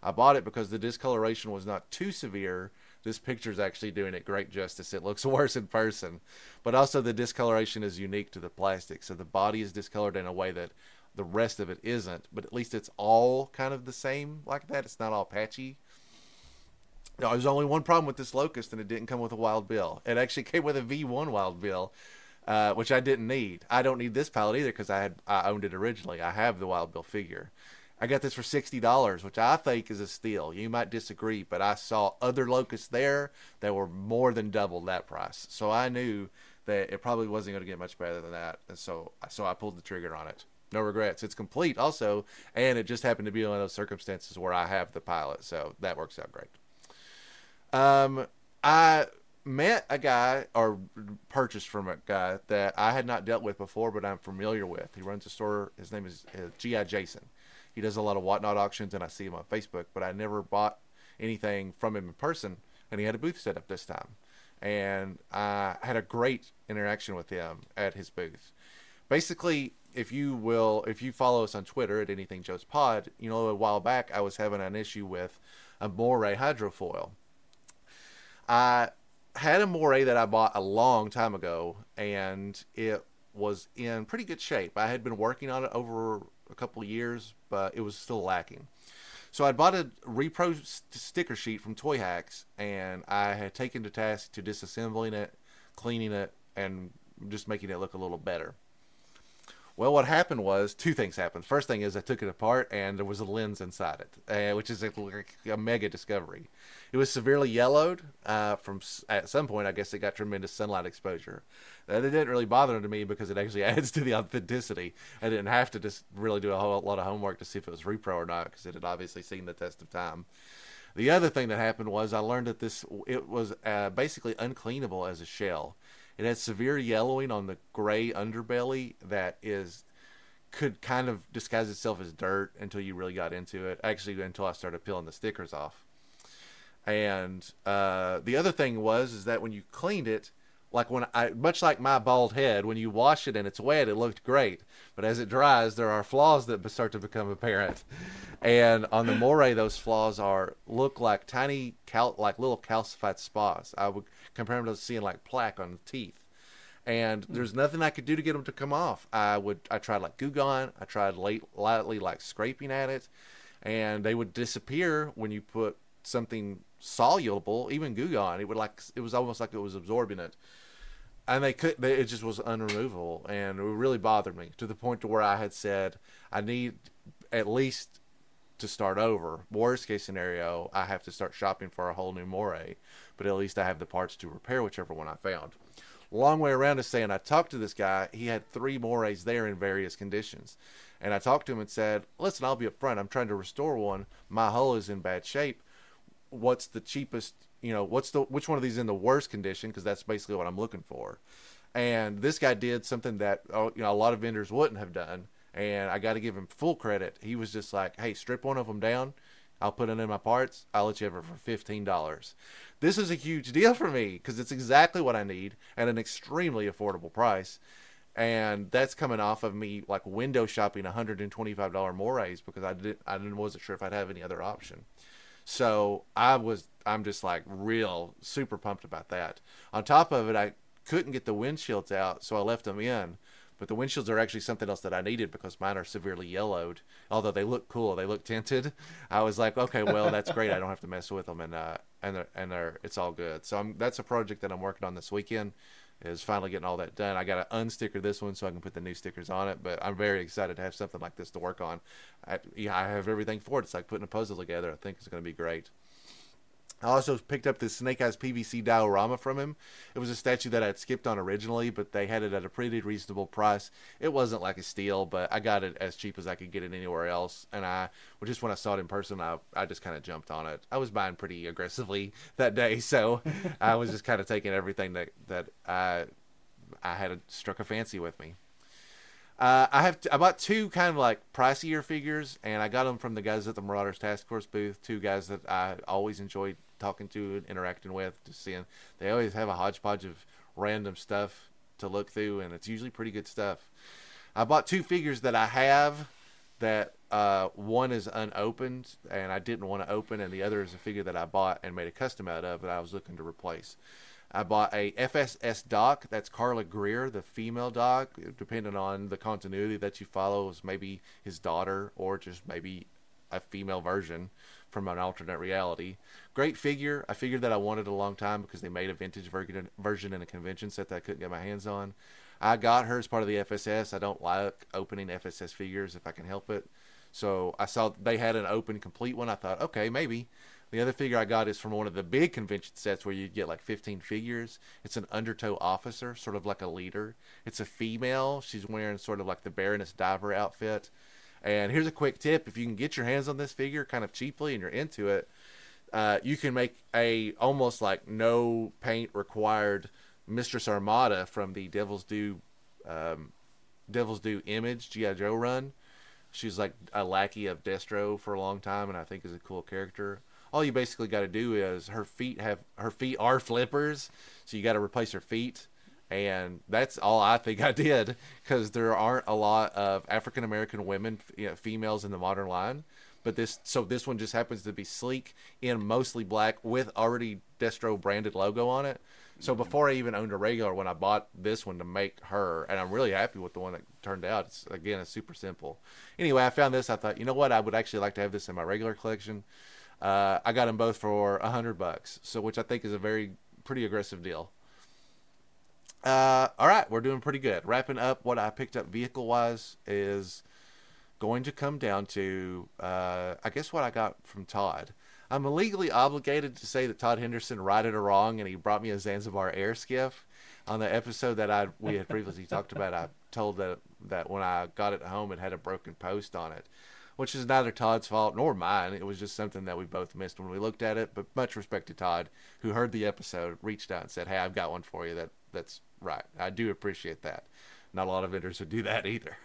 I bought it because the discoloration was not too severe. This picture is actually doing it great justice. It looks worse in person, but also the discoloration is unique to the plastic. So the body is discolored in a way that the rest of it isn't, but at least it's all kind of the same like that. It's not all patchy. Now, there's only one problem with this locust, and it didn't come with a wild bill. It actually came with a V1 wild bill, uh, which I didn't need. I don't need this palette either because I had I owned it originally. I have the wild bill figure. I got this for sixty dollars, which I think is a steal. You might disagree, but I saw other locusts there that were more than double that price. So I knew that it probably wasn't going to get much better than that, and so so I pulled the trigger on it no regrets. It's complete also, and it just happened to be one of those circumstances where I have the pilot, so that works out great. Um, I met a guy or purchased from a guy that I had not dealt with before, but I'm familiar with. He runs a store. His name is uh, GI Jason. He does a lot of whatnot auctions, and I see him on Facebook, but I never bought anything from him in person. And he had a booth set up this time, and I had a great interaction with him at his booth. Basically, if you will, if you follow us on Twitter at Anything Joe's Pod, you know a while back I was having an issue with a Moray hydrofoil. I had a Moray that I bought a long time ago, and it was in pretty good shape. I had been working on it over a couple years, but it was still lacking. So I bought a repro st- sticker sheet from Toyhax, and I had taken to task to disassembling it, cleaning it, and just making it look a little better. Well, what happened was two things happened. First thing is I took it apart and there was a lens inside it, uh, which is a, a, mega discovery. It was severely yellowed uh, from at some point. I guess it got tremendous sunlight exposure. That it didn't really bother to me because it actually adds to the authenticity. I didn't have to just really do a whole lot of homework to see if it was repro or not because it had obviously seen the test of time. The other thing that happened was I learned that this it was uh, basically uncleanable as a shell. It has severe yellowing on the gray underbelly that is could kind of disguise itself as dirt until you really got into it. Actually, until I started peeling the stickers off. And uh, the other thing was is that when you cleaned it, like when I much like my bald head, when you wash it and it's wet, it looked great. But as it dries, there are flaws that start to become apparent. And on the moray, those flaws are look like tiny cal- like little calcified spots. I would compare them to seeing like plaque on the teeth. And hmm. there's nothing I could do to get them to come off. I would I tried like Goo Gone, I tried late, lightly like scraping at it, and they would disappear when you put something soluble, even Goo Gone. It would like it was almost like it was absorbing it and they could they, it just was unremovable and it really bothered me to the point to where i had said i need at least to start over. Worst case scenario i have to start shopping for a whole new moray but at least i have the parts to repair whichever one i found. Long way around to saying i talked to this guy he had three morays there in various conditions. And i talked to him and said listen i'll be upfront i'm trying to restore one. My hull is in bad shape. What's the cheapest you know, what's the which one of these in the worst condition? Because that's basically what I'm looking for. And this guy did something that oh, you know a lot of vendors wouldn't have done, and I got to give him full credit. He was just like, "Hey, strip one of them down. I'll put it in my parts. I'll let you have it for fifteen dollars." This is a huge deal for me because it's exactly what I need at an extremely affordable price and that's coming off of me like window shopping $125 morays because I didn't I didn't wasn't sure if I'd have any other option. So I was, I'm just like real super pumped about that. On top of it, I couldn't get the windshields out, so I left them in. But the windshields are actually something else that I needed because mine are severely yellowed. Although they look cool, they look tinted. I was like, okay, well that's great. I don't have to mess with them, and uh, and they're, and they're, it's all good. So I'm, that's a project that I'm working on this weekend. Is finally getting all that done. I got to unsticker this one so I can put the new stickers on it. But I'm very excited to have something like this to work on. I, yeah, I have everything for it. It's like putting a puzzle together. I think it's going to be great. I also picked up this Snake Eyes PVC diorama from him. It was a statue that I had skipped on originally, but they had it at a pretty reasonable price. It wasn't like a steal, but I got it as cheap as I could get it anywhere else. And I, well, just when I saw it in person, I, I just kind of jumped on it. I was buying pretty aggressively that day, so I was just kind of taking everything that that I I had struck a fancy with me. Uh, I have t- I bought two kind of like pricier figures, and I got them from the guys at the Marauders Task Force booth. Two guys that I always enjoyed talking to and interacting with, just seeing they always have a hodgepodge of random stuff to look through, and it's usually pretty good stuff. I bought two figures that I have that uh, one is unopened and I didn't want to open, and the other is a figure that I bought and made a custom out of that I was looking to replace. I bought a FSS doc. That's Carla Greer, the female doc. Depending on the continuity that you follow, is maybe his daughter or just maybe a female version from an alternate reality. Great figure. I figured that I wanted a long time because they made a vintage version version in a convention set that I couldn't get my hands on. I got her as part of the FSS. I don't like opening FSS figures if I can help it. So I saw they had an open complete one. I thought, okay, maybe. The other figure I got is from one of the big convention sets where you get like 15 figures. It's an undertow officer, sort of like a leader. It's a female. She's wearing sort of like the Baroness Diver outfit. And here's a quick tip: if you can get your hands on this figure kind of cheaply and you're into it, uh, you can make a almost like no paint required Mistress Armada from the Devil's Due, um, Devil's Due Image GI Joe run. She's like a lackey of Destro for a long time, and I think is a cool character all you basically got to do is her feet have her feet are flippers, so you got to replace her feet, and that's all I think I did because there aren't a lot of African American women, you know, females in the modern line. But this, so this one just happens to be sleek in mostly black with already Destro branded logo on it. So mm-hmm. before I even owned a regular, when I bought this one to make her, and I'm really happy with the one that turned out. It's again, it's super simple. Anyway, I found this. I thought, you know what, I would actually like to have this in my regular collection. Uh, I got them both for a hundred bucks, so which I think is a very pretty aggressive deal. Uh, all right, we're doing pretty good. Wrapping up what I picked up vehicle wise is going to come down to uh, I guess what I got from Todd. I'm legally obligated to say that Todd Henderson righted a wrong, and he brought me a Zanzibar air skiff. On the episode that I we had previously talked about, I told that that when I got it home, it had a broken post on it which is neither Todd's fault nor mine. It was just something that we both missed when we looked at it. But much respect to Todd, who heard the episode, reached out and said, "Hey, I've got one for you. That that's right. I do appreciate that. Not a lot of vendors would do that either."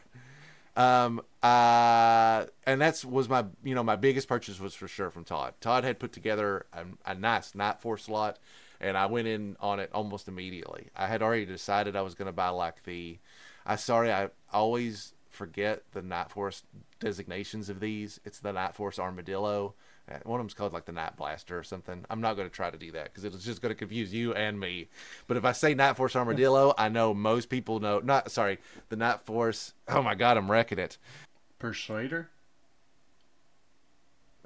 Um, uh, and that's was my you know my biggest purchase was for sure from Todd. Todd had put together a, a nice Night Force lot, and I went in on it almost immediately. I had already decided I was going to buy like the. I sorry, I always forget the Night Force designations of these. It's the Night Force Armadillo. Uh, one of them's called like the Night Blaster or something. I'm not going to try to do that because it's just going to confuse you and me. But if I say Night Force Armadillo, I know most people know. Not sorry, the Night Force. Oh my God, I'm wrecking it. Persuader.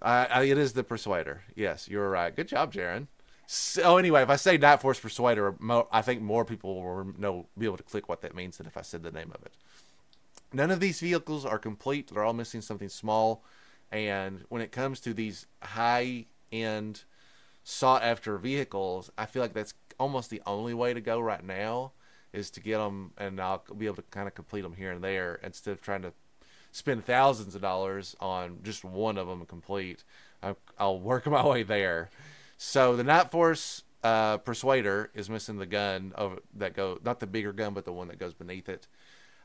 I, I, it is the Persuader. Yes, you're right. Good job, Jaren. So anyway, if I say Night Force Persuader, I think more people will know be able to click what that means than if I said the name of it. None of these vehicles are complete. They're all missing something small. And when it comes to these high end, sought after vehicles, I feel like that's almost the only way to go right now is to get them and I'll be able to kind of complete them here and there instead of trying to spend thousands of dollars on just one of them complete. I, will work my way there. So the Night Force uh, Persuader is missing the gun of that go not the bigger gun but the one that goes beneath it.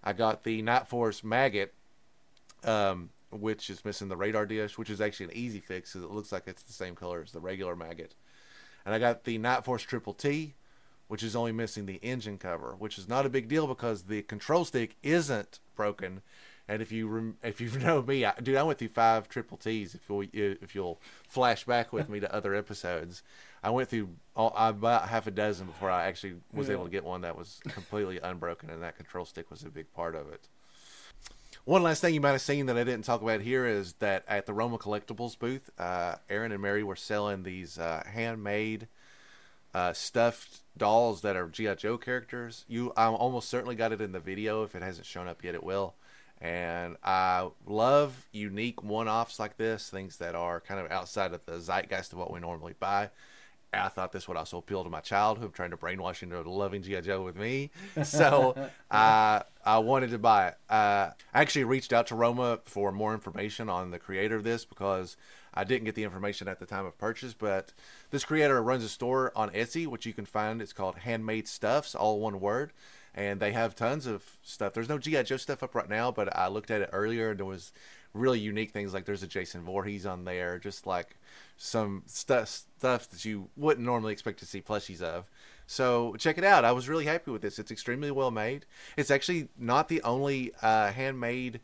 I got the Night Force Maggot, um, which is missing the radar dish, which is actually an easy fix because it looks like it's the same color as the regular Maggot. And I got the Night Force Triple T, which is only missing the engine cover, which is not a big deal because the control stick isn't broken. And if you rem- if you know me, I, dude, I went through five triple T's. If you if you'll flash back with me to other episodes, I went through all, about half a dozen before I actually was able to get one that was completely unbroken, and that control stick was a big part of it. One last thing you might have seen that I didn't talk about here is that at the Roma Collectibles booth, uh, Aaron and Mary were selling these uh, handmade uh, stuffed dolls that are GI Joe characters. You, I almost certainly got it in the video. If it hasn't shown up yet, it will. And I love unique one-offs like this, things that are kind of outside of the zeitgeist of what we normally buy. I thought this would also appeal to my child who I'm trying to brainwash into loving G.I. Joe with me. So uh, I wanted to buy it. Uh, I actually reached out to Roma for more information on the creator of this because I didn't get the information at the time of purchase. But this creator runs a store on Etsy, which you can find. It's called Handmade Stuffs, all one word. And they have tons of stuff. There's no G.I. Joe stuff up right now, but I looked at it earlier and there was really unique things like there's a Jason Voorhees on there, just like some stuff stuff that you wouldn't normally expect to see plushies of. So check it out. I was really happy with this. It's extremely well made. It's actually not the only uh, handmade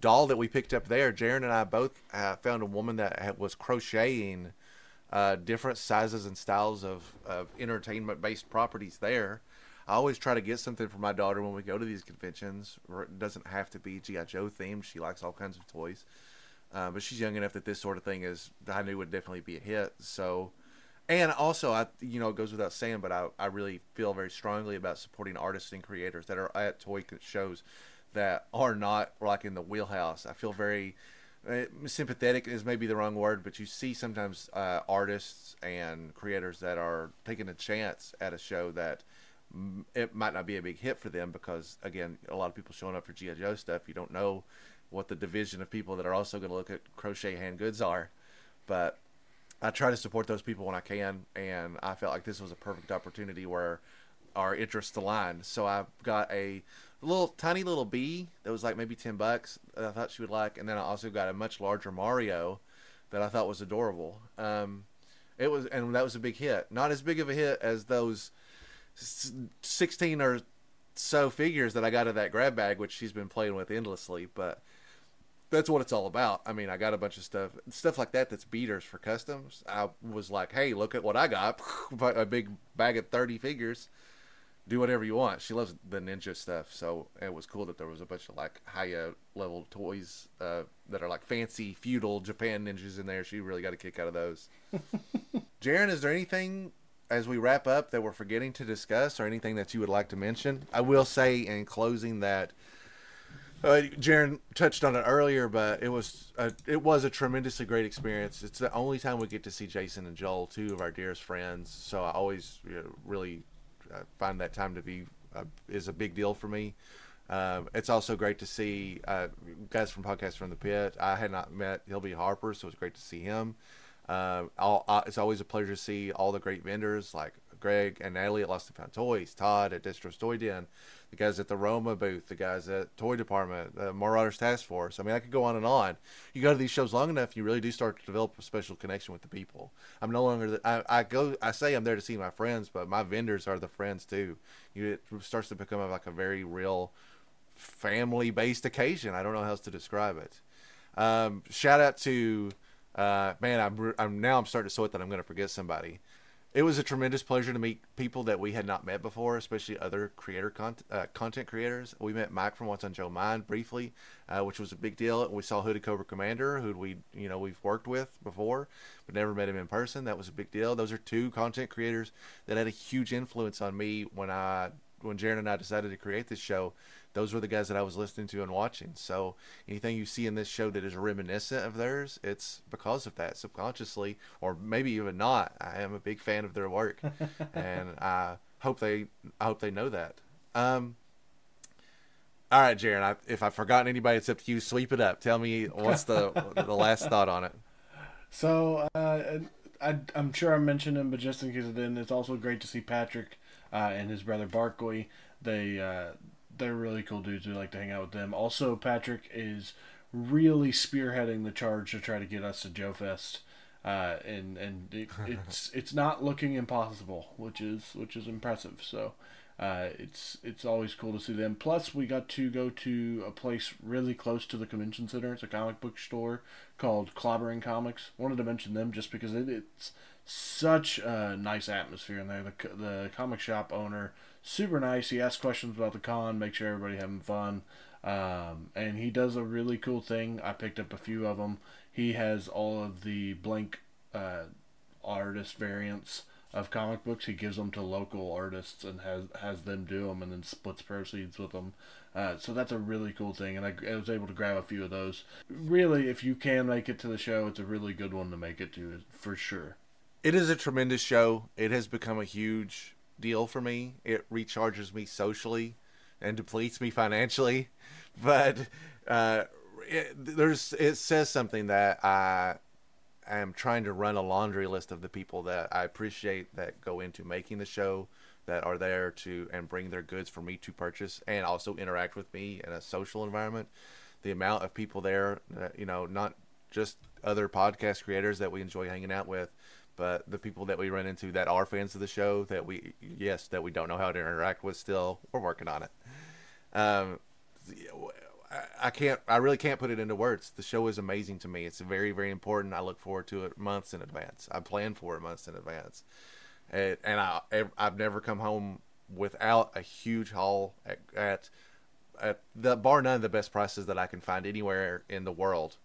doll that we picked up there. Jaren and I both uh, found a woman that was crocheting uh, different sizes and styles of, of entertainment based properties there. I always try to get something for my daughter when we go to these conventions. It doesn't have to be GI Joe themed. She likes all kinds of toys. Uh, but she's young enough that this sort of thing is I knew would definitely be a hit. So, and also I you know it goes without saying, but I I really feel very strongly about supporting artists and creators that are at toy shows that are not like in the wheelhouse. I feel very uh, sympathetic is maybe the wrong word, but you see sometimes uh, artists and creators that are taking a chance at a show that it might not be a big hit for them because again, a lot of people showing up for GI Joe stuff. You don't know what the division of people that are also going to look at crochet hand goods are. But I try to support those people when I can, and I felt like this was a perfect opportunity where our interests aligned. So I got a little tiny little bee that was like maybe ten bucks that I thought she would like, and then I also got a much larger Mario that I thought was adorable. Um, it was, and that was a big hit. Not as big of a hit as those sixteen or so figures that I got in that grab bag, which she's been playing with endlessly, but that's what it's all about. I mean, I got a bunch of stuff, stuff like that. That's beaters for customs. I was like, hey, look at what I got! a big bag of thirty figures. Do whatever you want. She loves the ninja stuff, so it was cool that there was a bunch of like higher level toys uh, that are like fancy feudal Japan ninjas in there. She really got a kick out of those. Jaren, is there anything as we wrap up that we're forgetting to discuss, or anything that you would like to mention? I will say in closing that uh, Jaren touched on it earlier, but it was a, it was a tremendously great experience. It's the only time we get to see Jason and Joel, two of our dearest friends. So I always you know, really uh, find that time to be uh, is a big deal for me. Um, it's also great to see uh, guys from Podcast from the Pit. I had not met Hilby Harper, so it's great to see him. Uh, all, uh, it's always a pleasure to see all the great vendors like Greg and Natalie at Lost and Found Toys, Todd at Destro's Toy Den, the guys at the Roma booth, the guys at Toy Department, the Marauders Task Force. I mean, I could go on and on. You go to these shows long enough, you really do start to develop a special connection with the people. I'm no longer. The, I, I go. I say I'm there to see my friends, but my vendors are the friends too. You, it starts to become like a very real family-based occasion. I don't know how else to describe it. Um, shout out to uh, man. I'm, I'm now I'm starting to sweat that I'm going to forget somebody it was a tremendous pleasure to meet people that we had not met before, especially other creator con- uh, content creators. We met Mike from What's on Joe Mind briefly, uh, which was a big deal. We saw Hooded Cobra Commander, who we you know we've worked with before, but never met him in person. That was a big deal. Those are two content creators that had a huge influence on me when I when Jaren and I decided to create this show those were the guys that I was listening to and watching. So anything you see in this show that is reminiscent of theirs, it's because of that subconsciously, or maybe even not. I am a big fan of their work, and I hope they I hope they know that. Um, all right, Jaren. I, if I've forgotten anybody except you, sweep it up. Tell me what's the the last thought on it. So uh, I, am sure I mentioned him, but just in case I didn't, it's also great to see Patrick uh, and his brother Barkley. They uh, they're really cool dudes. We like to hang out with them. Also, Patrick is really spearheading the charge to try to get us to Joe Fest. Uh, and and it, it's it's not looking impossible, which is which is impressive. So Uh, it's it's always cool to see them. Plus, we got to go to a place really close to the convention center. It's a comic book store called Clobbering Comics. Wanted to mention them just because it, it's such a nice atmosphere in there. The the comic shop owner super nice. He asks questions about the con, make sure everybody having fun. Um, and he does a really cool thing. I picked up a few of them. He has all of the blank uh, artist variants of comic books. He gives them to local artists and has has them do them, and then splits proceeds with them. Uh, so that's a really cool thing, and I, I, was able to grab a few of those. Really, if you can make it to the show, it's a really good one to make it to for sure. It is a tremendous show. It has become a huge deal for me. It recharges me socially and depletes me financially, but uh, it, there's it says something that I am trying to run a laundry list of the people that I appreciate that go into making the show that are there to and bring their goods for me to purchase and also interact with me in a social environment. The amount of people there, uh, you know, not just other podcast creators that we enjoy hanging out with, but the people that we run into that are fans of the show that we yes that we don't know how to interact with still we're working on it. Um, I can't I really can't put it into words. The show is amazing to me. It's very very important. I look forward to it months in advance. I plan for it months in advance. And, and I I've never come home without a huge haul at, at at the bar none of the best prices that I can find anywhere in the world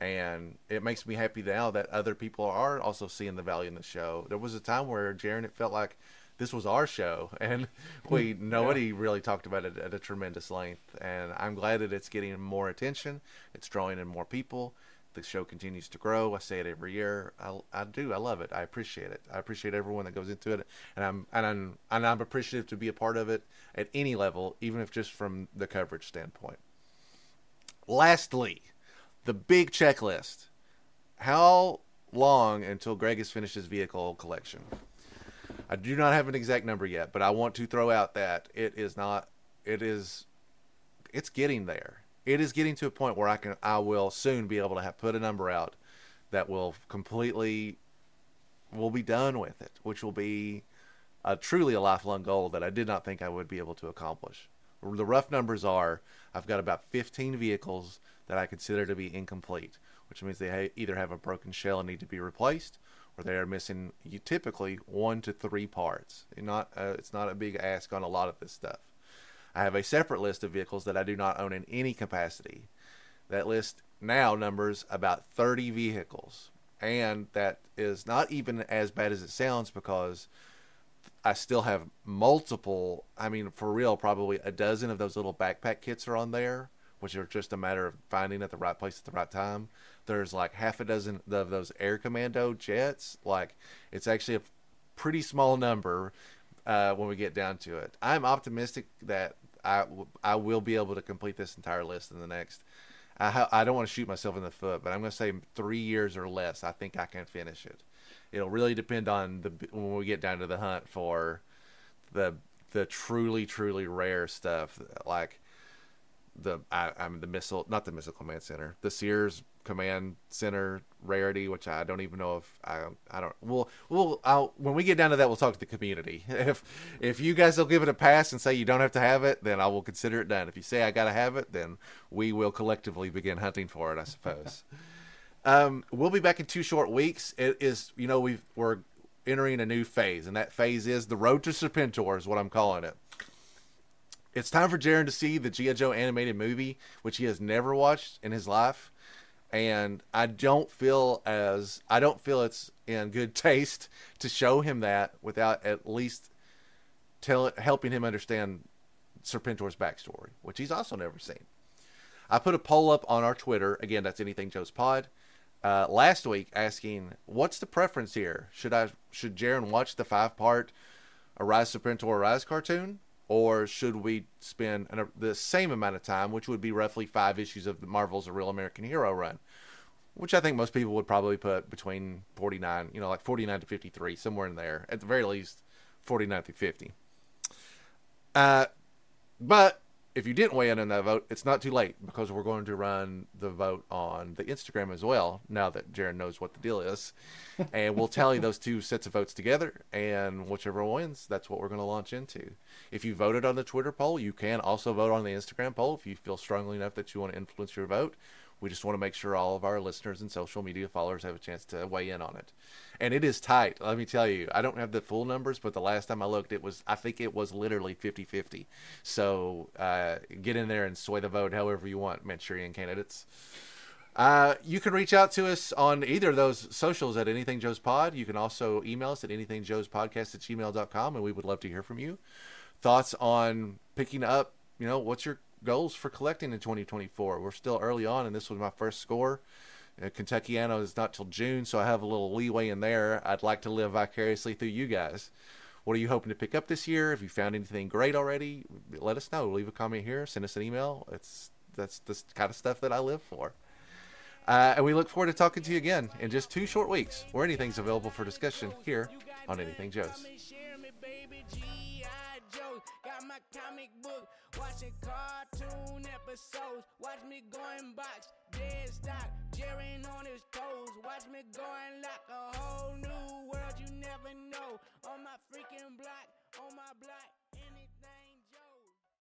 and it makes me happy now that other people are also seeing the value in the show. There was a time where Jaren, it felt like this was our show, and we nobody yeah. really talked about it at a tremendous length. And I'm glad that it's getting more attention. It's drawing in more people. The show continues to grow. I say it every year. I, I do. I love it. I appreciate it. I appreciate everyone that goes into it, and I'm and I'm and I'm appreciative to be a part of it at any level, even if just from the coverage standpoint. Lastly the big checklist. How long until Greg has finished his vehicle collection? I do not have an exact number yet, but I want to throw out that it is not it is it's getting there. It is getting to a point where I can I will soon be able to have put a number out that will completely will be done with it, which will be a truly a lifelong goal that I did not think I would be able to accomplish. The rough numbers are I've got about 15 vehicles that I consider to be incomplete, which means they ha- either have a broken shell and need to be replaced, or they are missing you typically one to three parts. not uh, it's not a big ask on a lot of this stuff. I have a separate list of vehicles that I do not own in any capacity. That list now numbers about 30 vehicles, and that is not even as bad as it sounds because I still have multiple. I mean, for real, probably a dozen of those little backpack kits are on there which are just a matter of finding at the right place at the right time. There's like half a dozen of those air commando jets. Like it's actually a pretty small number uh, when we get down to it. I'm optimistic that I, I will be able to complete this entire list in the next. I, ha- I don't want to shoot myself in the foot, but I'm going to say three years or less. I think I can finish it. It'll really depend on the when we get down to the hunt for the the truly truly rare stuff like the I, am the missile, not the missile command center, the Sears command center rarity, which I don't even know if I I don't. Well, well, I'll when we get down to that, we'll talk to the community. If if you guys will give it a pass and say you don't have to have it, then I will consider it done. If you say I gotta have it, then we will collectively begin hunting for it. I suppose. um, we'll be back in two short weeks. It is you know we we're entering a new phase, and that phase is the road to Serpentor, is what I'm calling it. It's time for Jaren to see the G.I. Joe animated movie, which he has never watched in his life. And I don't feel as I don't feel it's in good taste to show him that without at least tell helping him understand Serpentor's backstory, which he's also never seen. I put a poll up on our Twitter. Again, that's anything Joe's Pod. Uh, last week, asking what's the preference here? Should I should Jaren watch the five part Arise Serpentor Arise cartoon, or should we spend an, the same amount of time, which would be roughly five issues of Marvel's A Real American Hero run, which I think most people would probably put between 49, you know, like 49 to 53, somewhere in there, at the very least, 49 to 50. Uh, but if you didn't weigh in on that vote, it's not too late because we're going to run the vote on the Instagram as well. Now that Jaren knows what the deal is, and we'll tally those two sets of votes together, and whichever wins, that's what we're going to launch into. If you voted on the Twitter poll, you can also vote on the Instagram poll if you feel strongly enough that you want to influence your vote. We just want to make sure all of our listeners and social media followers have a chance to weigh in on it. And it is tight. Let me tell you, I don't have the full numbers, but the last time I looked, it was, I think it was literally 50 50. So uh, get in there and sway the vote however you want, Manchurian candidates. Uh, you can reach out to us on either of those socials at Anything Joe's Pod. You can also email us at anythingjoespodcast at gmail.com, and we would love to hear from you. Thoughts on picking up, you know, what's your goals for collecting in 2024? We're still early on, and this was my first score. Uh, Kentuckiana is not till June, so I have a little leeway in there. I'd like to live vicariously through you guys. What are you hoping to pick up this year? Have you found anything great already? Let us know. Leave a comment here. Send us an email. It's that's the kind of stuff that I live for. Uh, and we look forward to talking to you again in just two short weeks, where anything's available for discussion here on Anything Joe's. My comic book, watching cartoon episodes. Watch me going box, dead stock, Jerry on his toes. Watch me going like a whole new world you never know. On my freaking block, on my block.